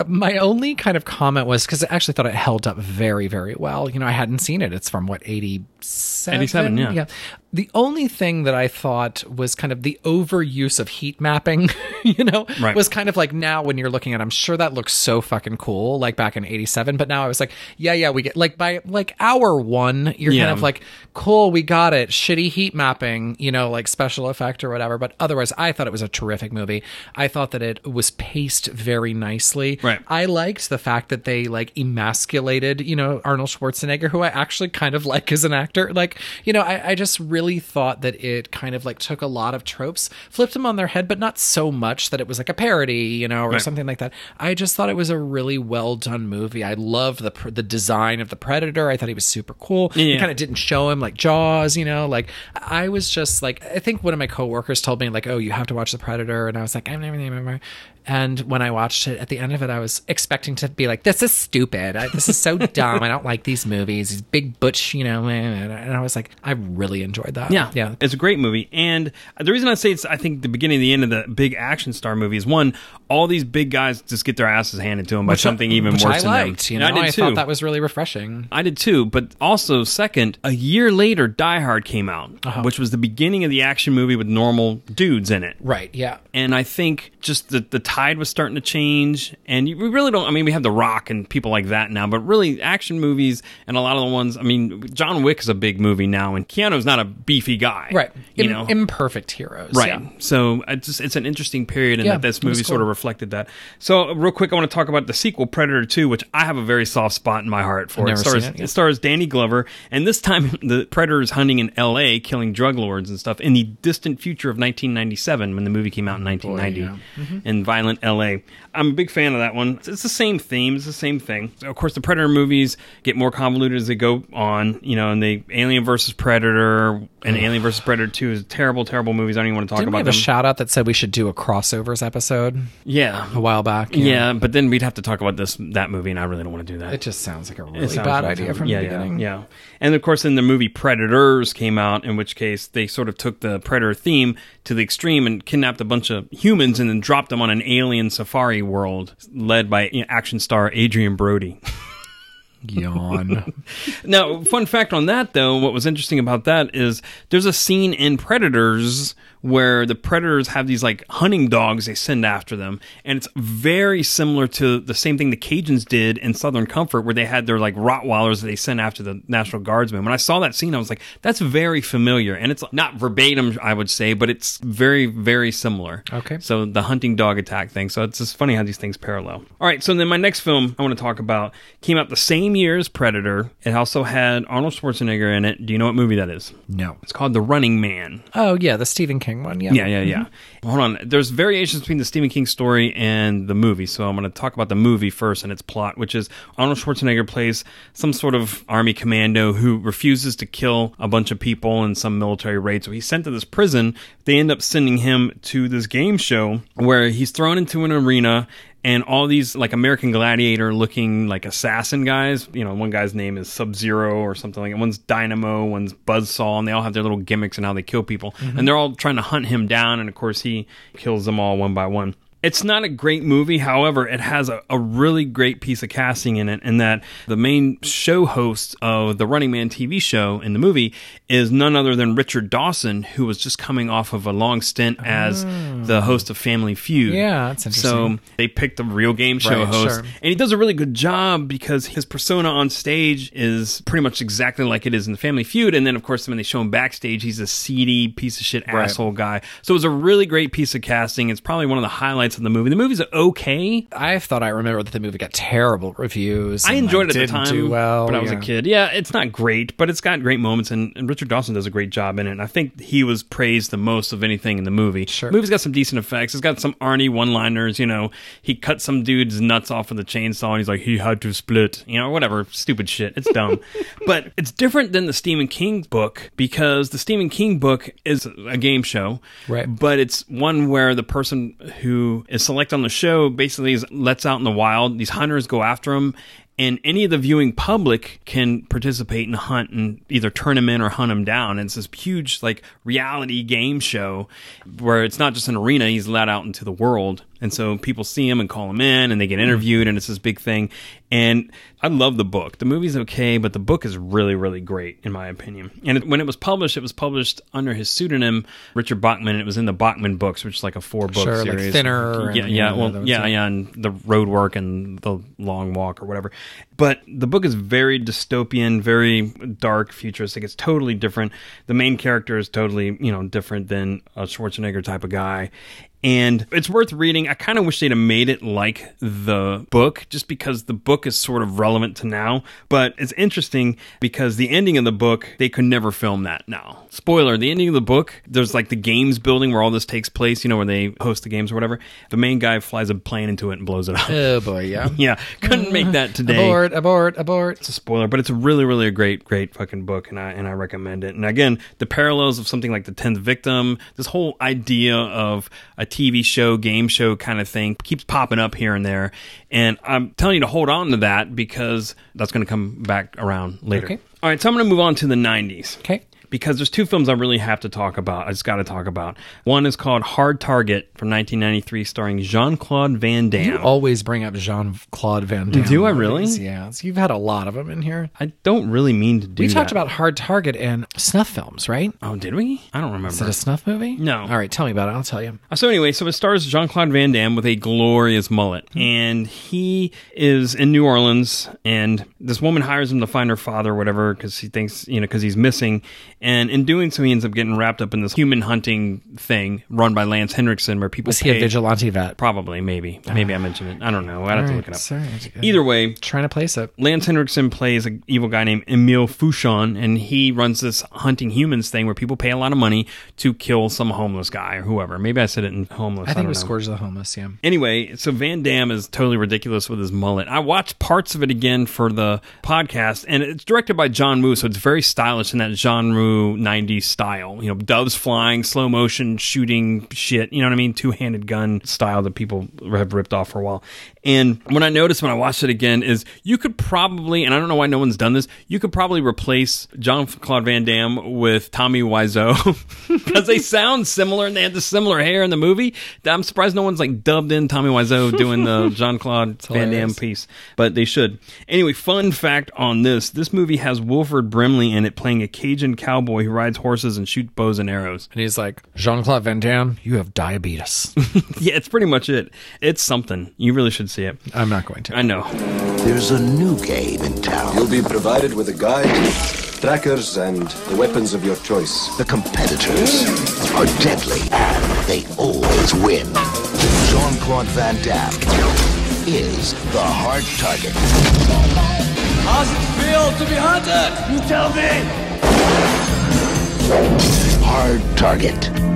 my only kind of comment was because I actually thought it held up very, very well. You know, I hadn't seen it. It's from what eighty seven. 87, yeah. The only thing that I thought was kind of the overuse of heat mapping. you know, Right. was kind of like now when you're looking at, I'm sure that looks so fucking cool, like back in eighty seven. But now I was like, yeah, yeah, we get like by like hour one, you're Yeah. kind of like, cool, we got it. Shitty heat mapping, you know, like special effect or whatever. But otherwise, I thought it was a terrific movie. I thought that it was paced very nicely. Right. I liked the fact that they like emasculated, you know, Arnold Schwarzenegger, who I actually kind of like as an actor. Like, you know, I, I just really thought that it kind of like took a lot of tropes, flipped them on their head, but not so much that it was like a parody, you know, or Right. something like that. I just thought it was a really well done movie. I loved the pr- the design of the Predator. I thought he was super cool. Yeah. It kind of didn't show him like Jaws, you know. Like I was just like, I think one of my coworkers told me like, "Oh, you have to watch the Predator," and I was like, "I'm never, never, never." And when I watched it, at the end of it, I was expecting to be like, "This is stupid. I, this is so dumb. I don't like these movies. These big butch, you know." And I was like, I really enjoyed that. Yeah, yeah. it's a great movie, and the reason I say it's, I think the beginning, and the end of the big action star movie is one, all these big guys just get their asses handed to them by Which I- something even worse I than liked, them. You know, I I, did too. thought that was really refreshing. I did too, but also second, a year later, Die Hard came out, Uh-huh. which was the beginning of the action movie with normal dudes in it. Right. Yeah. And I think just the the tide was starting to change, and you, we really don't. I mean, we have The Rock and people like that now, but really, action movies and a lot of the ones. I mean, John Wick is a big movie now, and Keanu's not a beefy guy, Right. You Im- know, imperfect heroes. Right. Yeah. So it's just, it's an interesting period, and Yeah, that this it movie sort of reflected that. So real quick, I want to talk about the sequel, Predator Two, which I have a very soft spot in my heart for. It stars it, yeah. stars Danny Glover, and this time the Predator is hunting in L.A., killing drug lords and stuff in the distant future of 1997 when the movie came out in 1990 yeah. Mm-hmm. in violent L.A. I'm a big fan of that one. It's, it's the same theme. It's the same thing. Of course, the Predator movies get more convoluted as they go on. You know, and they Alien versus Predator and Alien versus Predator Two is terrible, terrible movies. I don't even want to talk Didn't we about have a shout out that said we should do a crossovers episode yeah, a while back? yeah, but then we'd have to talk about this that movie, and I really don't want to do that. It just sounds like a really bad idea from yeah, the yeah, beginning. Yeah, and of course, then the movie Predators came out, in which case they sort of took the Predator theme to the extreme and kidnapped a bunch of humans and then dropped them on an alien safari world led by action star Adrien Brody. Yawn. Now, fun fact on that though, what was interesting about that is there's a scene in Predators where the predators have these like hunting dogs they send after them, and it's very similar to the same thing the Cajuns did in Southern Comfort, where they had their like Rottweilers that they sent after the National Guardsmen. When I saw that scene, I was like, that's very familiar, and it's not verbatim, I would say, but it's very, very similar. Okay. So the hunting dog attack thing. So it's just funny how these things parallel. All right. So then my next film I want to talk about came out the same year as Predator. It also had Arnold Schwarzenegger in it. Do you know what movie that is? No. It's called The Running Man. Oh yeah, the Stephen King one. Yeah. Yeah, yeah, yeah. Mm-hmm. Hold on. There's variations between the Stephen King story and the movie. So I'm going to talk about the movie first and its plot, which is Arnold Schwarzenegger plays some sort of army commando who refuses to kill a bunch of people in some military raid. So he's sent to this prison. They end up sending him to this game show where he's thrown into an arena and all these like American Gladiator looking like assassin guys. You know, one guy's name is Sub Zero or something like that. One's Dynamo, one's Buzzsaw, and they all have their little gimmicks and how they kill people. Mm-hmm. And they're all trying to hunt him down, and of course he kills them all one by one. It's not a great movie, however, it has a, a really great piece of casting in it, in that the main show host of the Running Man TV show in the movie is none other than Richard Dawson, who was just coming off of a long stint as oh. the host of Family Feud. Yeah, that's interesting. So they picked a real game show Right, host, sure. and he does a really good job because his persona on stage is pretty much exactly like it is in the Family Feud. And then, of course, when they show him backstage, he's a seedy piece of shit Right. asshole guy. So it was a really great piece of casting. It's probably one of the highlights of the movie. The movie's okay. I thought I remember that the movie got terrible reviews. I enjoyed like, it at the time well when I was a kid. Yeah, it's not great, but it's got great moments, and, and Richard Dawson does a great job in it. And I think he was praised the most of anything in the movie. Sure. The movie's got some decent effects. It's got some Arnie one-liners. You know, he cut some dude's nuts off with a chainsaw, and he's like, "He had to split." You know, whatever, stupid shit. It's dumb, but it's different than the Stephen King book because the Stephen King book is a game show, Right. But it's one where the person who is select on the show basically lets out in the wild. These hunters go after him, and any of the viewing public can participate and hunt and either turn him in or hunt him down. And it's this huge like reality game show where it's not just an arena; he's let out into the world, and so people see him and call him in, and they get interviewed, and it's this big thing. And I love the book. The movie's okay, but the book is really, really great in my opinion. And it, when it was published, it was published under his pseudonym Richard Bachman. And it was in the Bachman books, which is like a four book Sure, like series. Thinner Yeah, yeah, well, those, yeah, yeah. yeah, and the road work and the long walk or whatever. But the book is very dystopian, very dark, futuristic. It's totally different. The main character is totally, you know, different than a Schwarzenegger type of guy. And it's worth reading. I kind of wish they'd have made it like the book, just because the book is sort of relevant to now. But it's interesting because the ending of the book, they could never film that now. Spoiler, the ending of the book, there's like the games building where all this takes place, you know, where they host the games or whatever. The main guy flies a plane into it and blows it up. Oh boy, yeah. yeah, couldn't make that mm. today. Abort, abort, abort. It's a spoiler, but it's a really, really a great, great fucking book, and I and I recommend it. And again, the parallels of something like the Tenth Victim, this whole idea of a TV show, game show kind of thing, keeps popping up here and there. And I'm telling you to hold on to that because that's going to come back around later. Okay. All right, so I'm going to move on to the 90s Okay. Because there's two films I really have to talk about. I just got to talk about. One is called Hard Target from 1993, starring Jean Claude Van Damme. You always bring up Jean Claude Van Damme. Do I really? Yeah. So you've had a lot of them in here. I don't really mean to do that. we talked that. about Hard Target and snuff films, right? Oh, did we? I don't remember. Is it a snuff movie? No. All right, tell me about it. I'll tell you. Uh, So anyway, so it stars Jean Claude Van Damme with a glorious mullet, and he is in New Orleans, and this woman hires him to find her father, or whatever, because he thinks you know because he's missing, and in doing so, he ends up getting wrapped up in this human hunting thing run by Lance Henriksen, where people Was he a vigilante vet? Probably, maybe, ah. maybe I mentioned it. I don't know. I'd have to look it up. Sorry. Either way, Trying to place it. Lance Henriksen plays an evil guy named Emil Fouchon, and he runs this hunting humans thing where people pay a lot of money to kill some homeless guy or whoever. Maybe I said it in homeless. I think don't it was know. Scourge of the Homeless, yeah. Anyway, so Van Damme is totally ridiculous with his mullet. I watched parts of it again for the podcast, and it's directed by John Woo, so it's very stylish in that John Woo 90s style. You know, doves flying, slow motion shooting shit, you know what I mean? Two handed gun style that people have ripped off for a while. And what I noticed when I watched it again is you could probably, and I don't know why no one's done this, you could probably replace John Claude Van Damme with Tommy Wiseau because they sound similar and they had the similar hair in the movie. I'm surprised no one's like dubbed in Tommy Wiseau doing the John Claude Van Damme piece, but they should. Anyway, fun fact on this this movie has Wilford Brimley in it playing a Cajun cowboy who rides horses and shoots bows and arrows. And he's like, Jean Claude Van Damme, you have diabetes. Yeah, it's pretty much it. It's something. You really should see it. I'm not going to. I know. There's a new game in town. You'll be provided with a guide, trackers, and the weapons of your choice. The competitors are deadly, and they always win. Jean Claude Van Damme is the hard target. How's it feel to be hunted? You tell me. Hard target.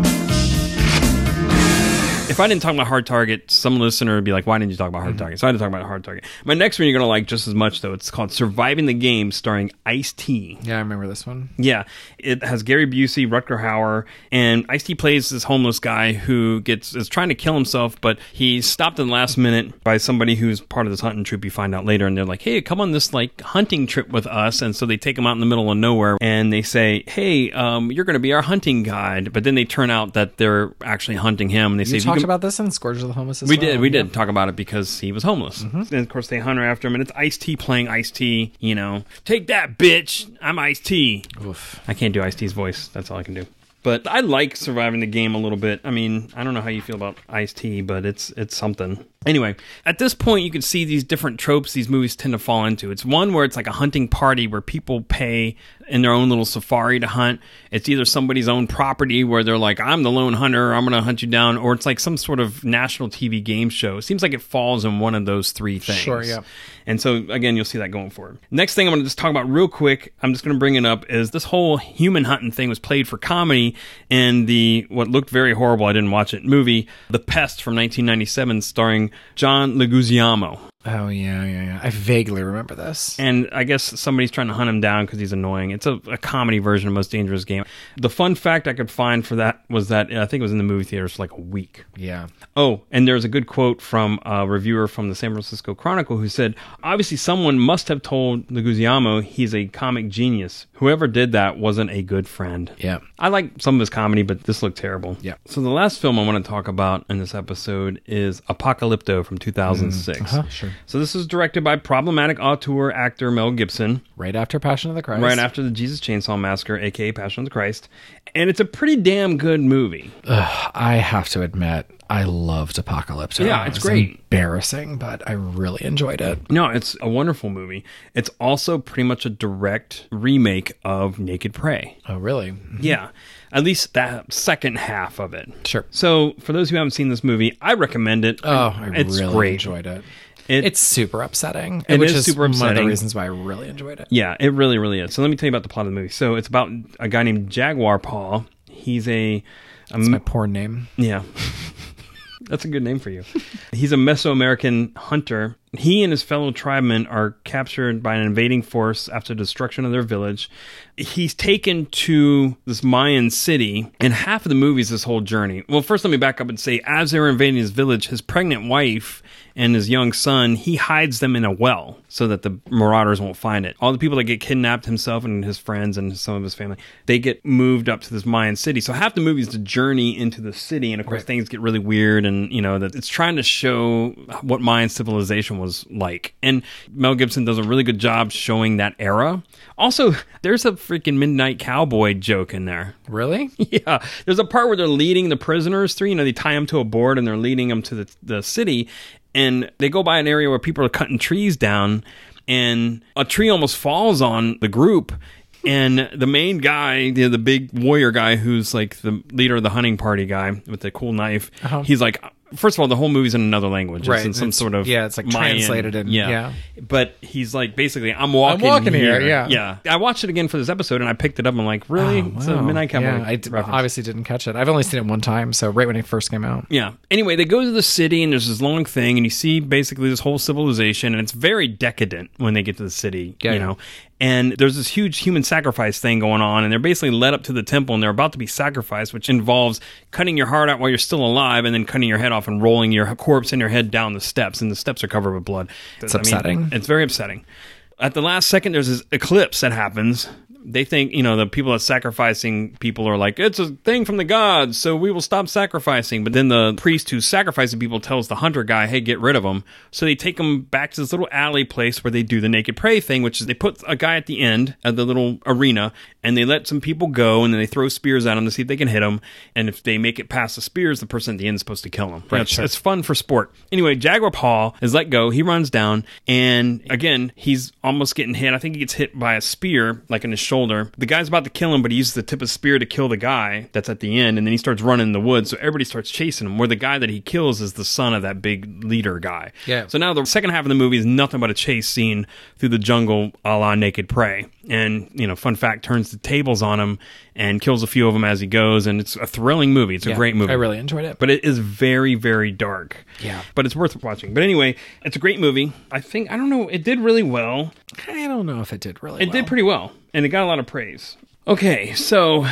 If I didn't talk about Hard Target, some listener would be like, "Why didn't you talk about Hard Target?" So I had to talk about Hard Target. My next one you're gonna like just as much though. It's called Surviving the Game, starring Ice T. Yeah, I remember this one. Yeah, it has Gary Busey, Rutger Hauer, and Ice T plays this homeless guy who gets is trying to kill himself, but he's stopped in the last minute by somebody who's part of this hunting troop. You find out later, and they're like, "Hey, come on this like hunting trip with us." And so they take him out in the middle of nowhere, and they say, "Hey, um, you're going to be our hunting guide." But then they turn out that they're actually hunting him. And they say, You "If talked about this in Scourge of the Homeless as we well. did. We Yeah. did talk about it because he was homeless. Mm-hmm. And of course, they hunt her after him, and it's Ice T playing Ice T. You know, take that, bitch! I'm Ice T. I can't do Ice T's voice. That's all I can do. But I like surviving the game a little bit. I mean, I don't know how you feel about Ice T, but it's it's something. Anyway, at this point, you can see these different tropes these movies tend to fall into. It's one where it's like a hunting party where people pay in their own little safari to hunt. It's either somebody's own property where they're like, I'm the lone hunter, I'm going to hunt you down, or it's like some sort of national TV game show. It seems like it falls in one of those three things. Sure, yeah. And so again, you'll see that going forward. Next thing I'm going to just talk about real quick. I'm just going to bring it up is this whole human hunting thing was played for comedy in the what looked very horrible. I didn't watch it movie, The Pest from 1997, starring John Leguizamo. Oh yeah, yeah, yeah. I vaguely remember this. And I guess somebody's trying to hunt him down because he's annoying. It's a, a comedy version of Most Dangerous Game. The fun fact I could find for that was that I think it was in the movie theaters for like a week. Yeah. Oh, and there's a good quote from a reviewer from the San Francisco Chronicle who said, Obviously, someone must have told Leguizamo he's a comic genius. Whoever did that wasn't a good friend. Yeah. I like some of his comedy, but this looked terrible. Yeah. So the last film I want to talk about in this episode is Apocalypto from 2006. uh-huh, sure. So this is directed by problematic auteur actor Mel Gibson. Right after Passion of the Christ. Right after the Jesus Chainsaw Massacre, aka Passion of the Christ. And it's a pretty damn good movie. Ugh, I have to admit, I loved Apocalypse. Yeah, it's It was great. Embarrassing, but I really enjoyed it. No, it's a wonderful movie. It's also pretty much a direct remake of Naked Prey. Oh, really? Yeah, at least that second half of it. Sure. So, for those who haven't seen this movie, I recommend it. Oh, I it's really great. enjoyed it. It- it's super upsetting, It which is is super one of upsetting. the reasons why I really enjoyed it. Yeah, it really, really is. So let me tell you about the plot of the movie. So it's about a guy named Jaguar Paw. He's a, a It's my porn name. yeah. That's a good name for you. He's a Mesoamerican hunter. He and his fellow tribemen are captured by an invading force after the destruction of their village. He's taken to this Mayan city, and half of the movie is this whole journey. Well, first, let me back up and say, as they were invading his village, his pregnant wife and his young son, he hides them in a well so that the marauders won't find it. All the people that get kidnapped, himself and his friends and some of his family, they get moved up to this Mayan city. So half the movie is the journey into the city, and of course, things get really weird, and you know that it's trying to show what Mayan civilization was like. And Mel Gibson does a really good job showing that era. Also, there's a freaking Midnight Cowboy joke in there. Really? Yeah, there's a part where they're leading the prisoners through. You know, they tie them to a board and they're leading them to the the city, and they go by an area where people are cutting trees down, and a tree almost falls on the group. And the main guy, know, the big warrior guy, who's like the leader of the hunting party guy with the cool knife, Uh-huh. he's like, first of all, the whole movie's in another language. Right, It's in some it's- sort of yeah, it's like Mayan- translated in- yeah. yeah. But he's like basically, I'm walking, walking here, yeah. yeah. I watched it again for this episode, and I picked it up. I'm like, really? Oh, It's a wow. Midnight Cowboy. Yeah, I d- obviously didn't catch it. I've only seen it one time, so right when it first came out. Yeah. Anyway, they go to the city and there's this long thing, and you see basically this whole civilization, and it's very decadent when they get to the city, Yeah, you know. And there's this huge human sacrifice thing going on, and they're basically led up to the temple, and they're about to be sacrificed, which involves cutting your heart out while you're still alive, and then cutting your head off and rolling your corpse and your head down the steps, and the steps are covered with blood. It's upsetting. It's very upsetting. At the last second, there's this eclipse that happens. They think, you know, the people that sacrificing people are like, it's a thing from the gods, so we will stop sacrificing. But then the priest who's sacrificing people tells the hunter guy, hey, get rid of them. So they take him back to this little alley place where they do the naked prey thing, which is they put a guy at the end of the little arena and they let some people go and then they throw spears at him to see if they can hit him. And if they make it past the spears, the person at the end is supposed to kill him. Right, it's, sure. it's fun for sport. Anyway, Jaguar Paw is let go. He runs down, and again, he's almost getting hit. I think he gets hit by a spear, like in his shoulder. The guy's about to kill him, but he uses the tip of spear to kill the guy that's at the end, and then he starts running in the woods. So everybody starts chasing him. Where the guy that he kills is the son of that big leader guy. Yeah. So now the second half of the movie is nothing but a chase scene through the jungle, a la Naked Prey. And you know, fun fact, turns the tables on him and kills a few of them as he goes, and it's a thrilling movie. It's a Yeah, great movie. I really enjoyed it. But it is very, very dark. Yeah. But it's worth watching. But anyway, it's a great movie. I think, I don't know, it did really well. I don't know if it did really It well. did pretty well. And it got a lot of praise. Okay, so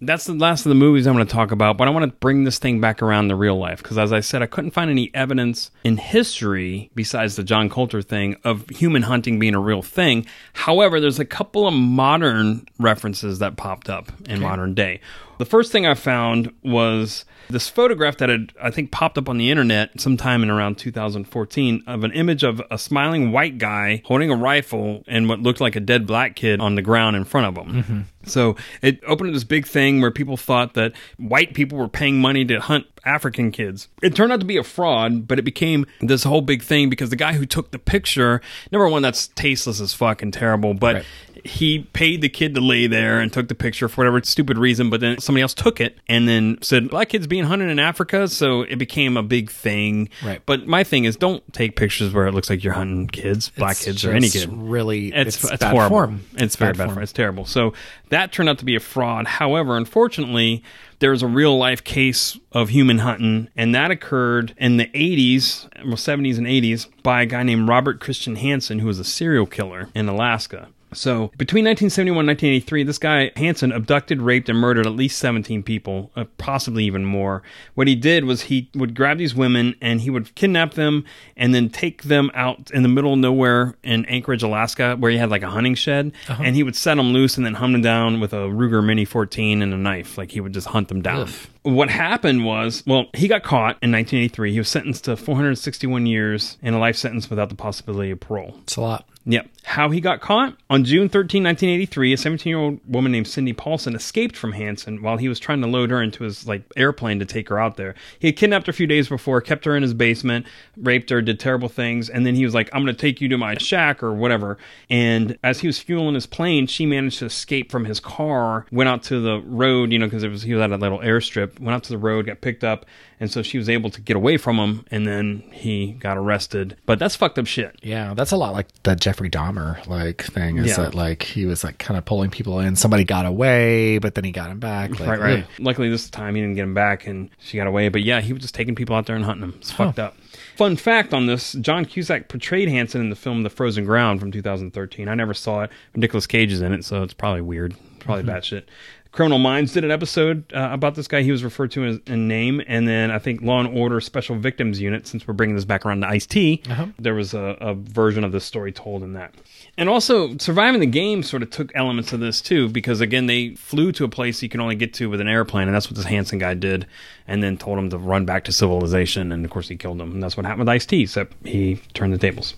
that's the last of the movies I'm going to talk about, but I want to bring this thing back around to real life because, as I said, I couldn't find any evidence in history besides the John Colter thing of human hunting being a real thing. However, there's a couple of modern references that popped up in modern day. The first thing I found was this photograph that had, I think, popped up on the internet sometime in around 2014 of an image of a smiling white guy holding a rifle and what looked like a dead black kid on the ground in front of him. Mm-hmm. So it opened this big thing where people thought that white people were paying money to hunt African kids. It turned out to be a fraud, but it became this whole big thing because the guy who took the picture, number one, that's tasteless as fuck and terrible, but Right. He paid the kid to lay there and took the picture for whatever stupid reason, but then somebody else took it and then said, Black kids being hunted in Africa. So it became a big thing. Right. But my thing is, don't take pictures where it looks like you're hunting kids, black It's kids, or any kid. Really, It's, it's, it's, bad horrible. form. It's very bad bad form. form. It's terrible. So that turned out to be a fraud. However, unfortunately, there's a real life case of human hunting, and that occurred in the 80s, well, 70s and 80s, by a guy named Robert Christian Hansen, who was a serial killer in Alaska. So between 1971 and 1983, this guy Hansen abducted, raped, and murdered at least 17 people, uh, possibly even more. What he did was he would grab these women and he would kidnap them and then take them out in the middle of nowhere in Anchorage, Alaska, where he had like a hunting shed, Uh-huh. and he would set them loose and then hunt them down with a Ruger Mini 14 and a knife. Like he would just hunt them down. What happened was, well, he got caught in 1983. He was sentenced to 461 years and a life sentence without the possibility of parole. It's a lot. Yep. How he got caught? On June 13, 1983, a 17-year-old woman named Cindy Paulson escaped from Hansen while he was trying to load her into his like airplane to take her out there. He had kidnapped her a few days before, kept her in his basement, raped her, did terrible things, and then he was like, "I'm going to take you to my shack or whatever." And as he was fueling his plane, she managed to escape from his car, went out to the road, you know, because it was he was at a little airstrip, went out to the road, got picked up, and so she was able to get away from him, and then he got arrested. But that's fucked up shit. Yeah, that's a lot like the Jeffrey Dahmer like thing. Is Yeah. that like he was like kind of pulling people in. Somebody got away, but then he got him back. Like, right, right. ugh. Luckily, this time he didn't get him back, and she got away. But yeah, he was just taking people out there and hunting them. It's fucked up. Fun fact on this: John Cusack portrayed Hansen in the film *The Frozen Ground* from 2013. I never saw it. Nicolas Cage is in it, so it's probably weird. Probably Mhm. batshit. Criminal Minds did an episode uh, about this guy. He was referred to as in name, and then I think Law and Order Special Victims Unit. Since we're bringing this back around to Ice T, Uh-huh. there was a, a version of this story told in that. And also, surviving the game sort of took elements of this too, because again, they flew to a place you can only get to with an airplane, and that's what this Hansen guy did, and then told him to run back to civilization, and of course he killed him, and that's what happened with Ice T. Except he turned the tables.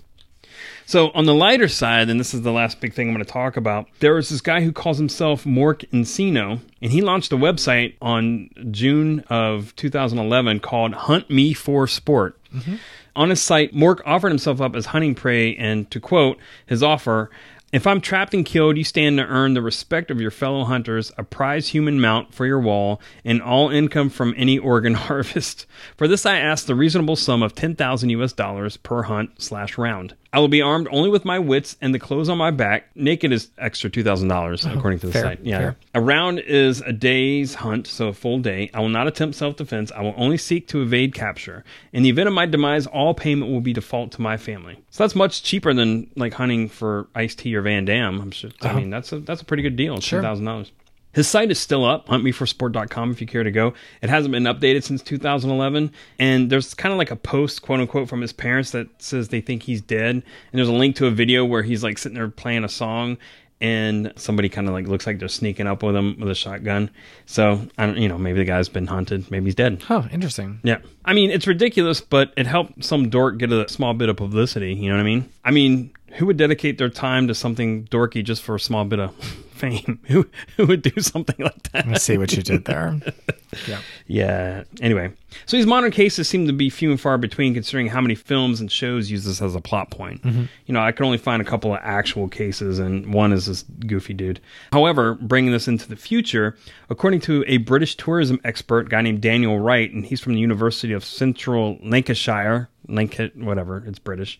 So on the lighter side, and this is the last big thing I'm going to talk about, there was this guy who calls himself Mork Encino, and he launched a website on June of 2011 called Hunt Me for Sport. Mm-hmm. On his site, Mork offered himself up as hunting prey, and to quote his offer, if I'm trapped and killed, you stand to earn the respect of your fellow hunters, a prize human mount for your wall, and all income from any organ harvest. For this, I ask the reasonable sum of 10,000 US dollars per hunt slash round. I will be armed only with my wits and the clothes on my back. Naked is extra $2,000, according to the fair, site. Yeah. fair. A round is a day's hunt, so a full day. I will not attempt self defense. I will only seek to evade capture. In the event of my demise, all payment will be default to my family. So that's much cheaper than like hunting for Ice T or Van Damme. I'm sure. I Uh-huh. mean, that's a that's a pretty good deal. Sure. Ten thousand dollars. His site is still up, huntmeforsport.com if you care to go. It hasn't been updated since 2011. And there's kind of like a post, quote unquote, from his parents that says they think he's dead. And there's a link to a video where he's like sitting there playing a song and somebody kind of like looks like they're sneaking up with him with a shotgun. So, I don't, you know, maybe the guy's been hunted. Maybe he's dead. Oh, interesting. Yeah. I mean, it's ridiculous, but it helped some dork get a small bit of publicity. You know what I mean? I mean, who would dedicate their time to something dorky just for a small bit of fame? Who who would do something like that? I see what you did there. Yeah. Yeah. Anyway, so these modern cases seem to be few and far between, considering how many films and shows use this as a plot point. Mhm. You know, I could only find a couple of actual cases, and one is this goofy dude. However, bringing this into the future, according to a British tourism expert, guy named Daniel Wright, and he's from the University of Central Lancashire. Lanca- whatever, it's British.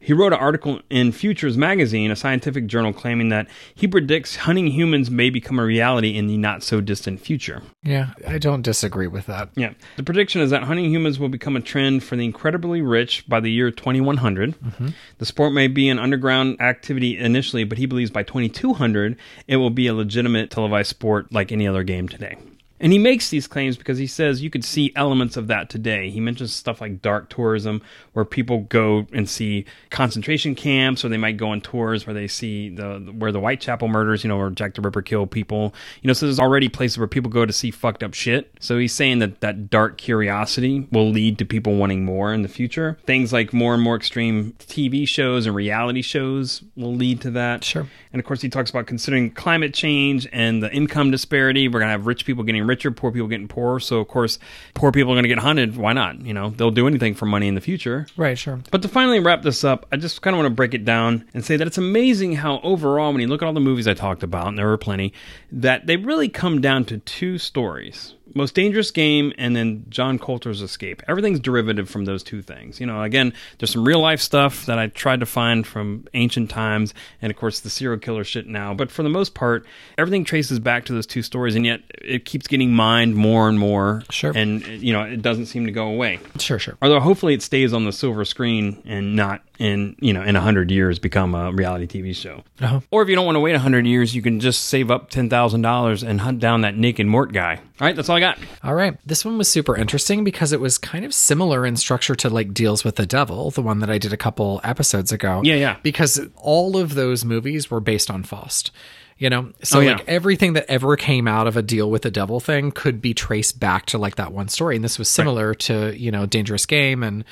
He wrote an article in Futures magazine, a scientific journal, claiming that he predicts hunting humans may become a reality in the not so distant future. Yeah, I don't disagree with that. Yeah. The prediction is that hunting humans will become a trend for the incredibly rich by the year 2100. Mhm. The sport may be an underground activity initially, but he believes by 2200 it will be a legitimate televised sport like any other game today. And he makes these claims because he says you could see elements of that today. He mentions stuff like dark tourism, where people go and see concentration camps, or they might go on tours where they see the where the Whitechapel murders, you know, where Jack the Ripper killed people. You know, so there's already places where people go to see fucked up shit. So he's saying that that dark curiosity will lead to people wanting more in the future. Things like more and more extreme TV shows and reality shows will lead to that. Sure. And of course, he talks about considering climate change and the income disparity. We're going to have rich people getting richer, poor people getting poorer. So, of course, poor people are going to get hunted. Why not? You know, they'll do anything for money in the future. Right, sure. But to finally wrap this up, I just kind of want to break it down and say that it's amazing how overall, when you look at all the movies I talked about, and there were plenty, that they really come down to two stories. Most Dangerous Game and then John Colter's Escape. Everything's derivative from those two things. You know, again, there's some real life stuff that I tried to find from ancient times and of course the serial killer shit now, but for the most part, everything traces back to those two stories and yet it keeps getting mined more and more. Sure. And you know, it doesn't seem to go away. Sure, sure. Although hopefully it stays on the silver screen and not in you know in a hundred years become a reality TV show. Uh-huh. Or if you don't want to wait a hundred years, you can just save up ten thousand dollars and hunt down that naked Mort guy. All right, that's all I got. All right. This one was super interesting because it was kind of similar in structure to like Deals with the Devil, the one that I did a couple episodes ago. Yeah, yeah. Because all of those movies were based on Faust. You know, so Oh, yeah. like everything that ever came out of a deal with the devil thing could be traced back to like that one story. And this was similar to, you know, Dangerous Game and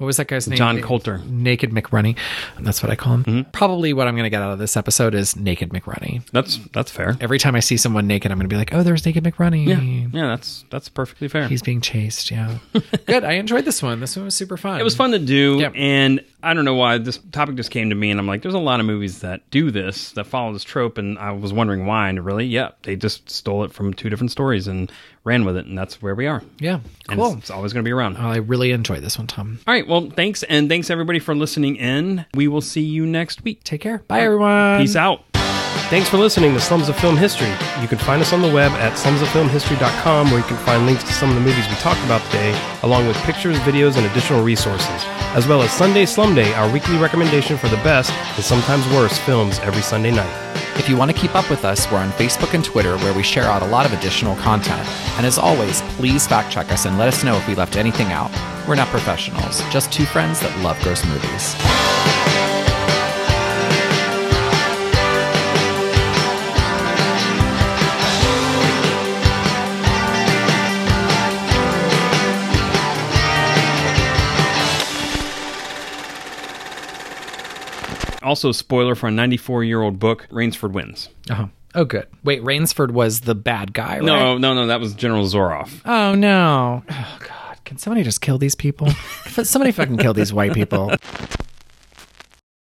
what was that guy's name? John Colter. Naked McRunny. That's what I call him. Mm-hmm. Probably what I'm going to get out of this episode is Naked McRunny. That's that's fair. Every time I see someone naked, I'm going to be like, oh, there's Naked McRunny. Yeah, yeah, that's that's perfectly fair. He's being chased. Yeah. Good. I enjoyed this one. This one was super fun. It was fun to do, Yep. and I don't know why this topic just came to me, and I'm like, there's a lot of movies that do this, that follow this trope, and I was wondering why, and really, yeah, they just stole it from two different stories and ran with it, and that's where we are. Yeah. And Cool. it's, it's always going to be around. Oh, I really enjoyed this one, Tom. All right, well, thanks, and thanks everybody for listening in. We will see you next week. Take care. Bye, everyone. Peace out. Thanks for listening to Slums of Film History. You can find us on the web at slumsoffilmhistory.com where you can find links to some of the movies we talked about today, along with pictures, videos, and additional resources, as well as Sunday Slum Day, our weekly recommendation for the best and sometimes worst films every Sunday night. If you want to keep up with us, we're on Facebook and Twitter where we share out a lot of additional content. And as always, please fact check us and let us know if we left anything out. We're not professionals, just two friends that love gross movies. Also, spoiler for a 94 year old book, Rainsford wins. Oh, oh, good. Wait, Rainsford was the bad guy, right? No, no, no, that was General Zaroff. Oh no. Oh God. Can somebody just kill these people? somebody fucking kill these white people.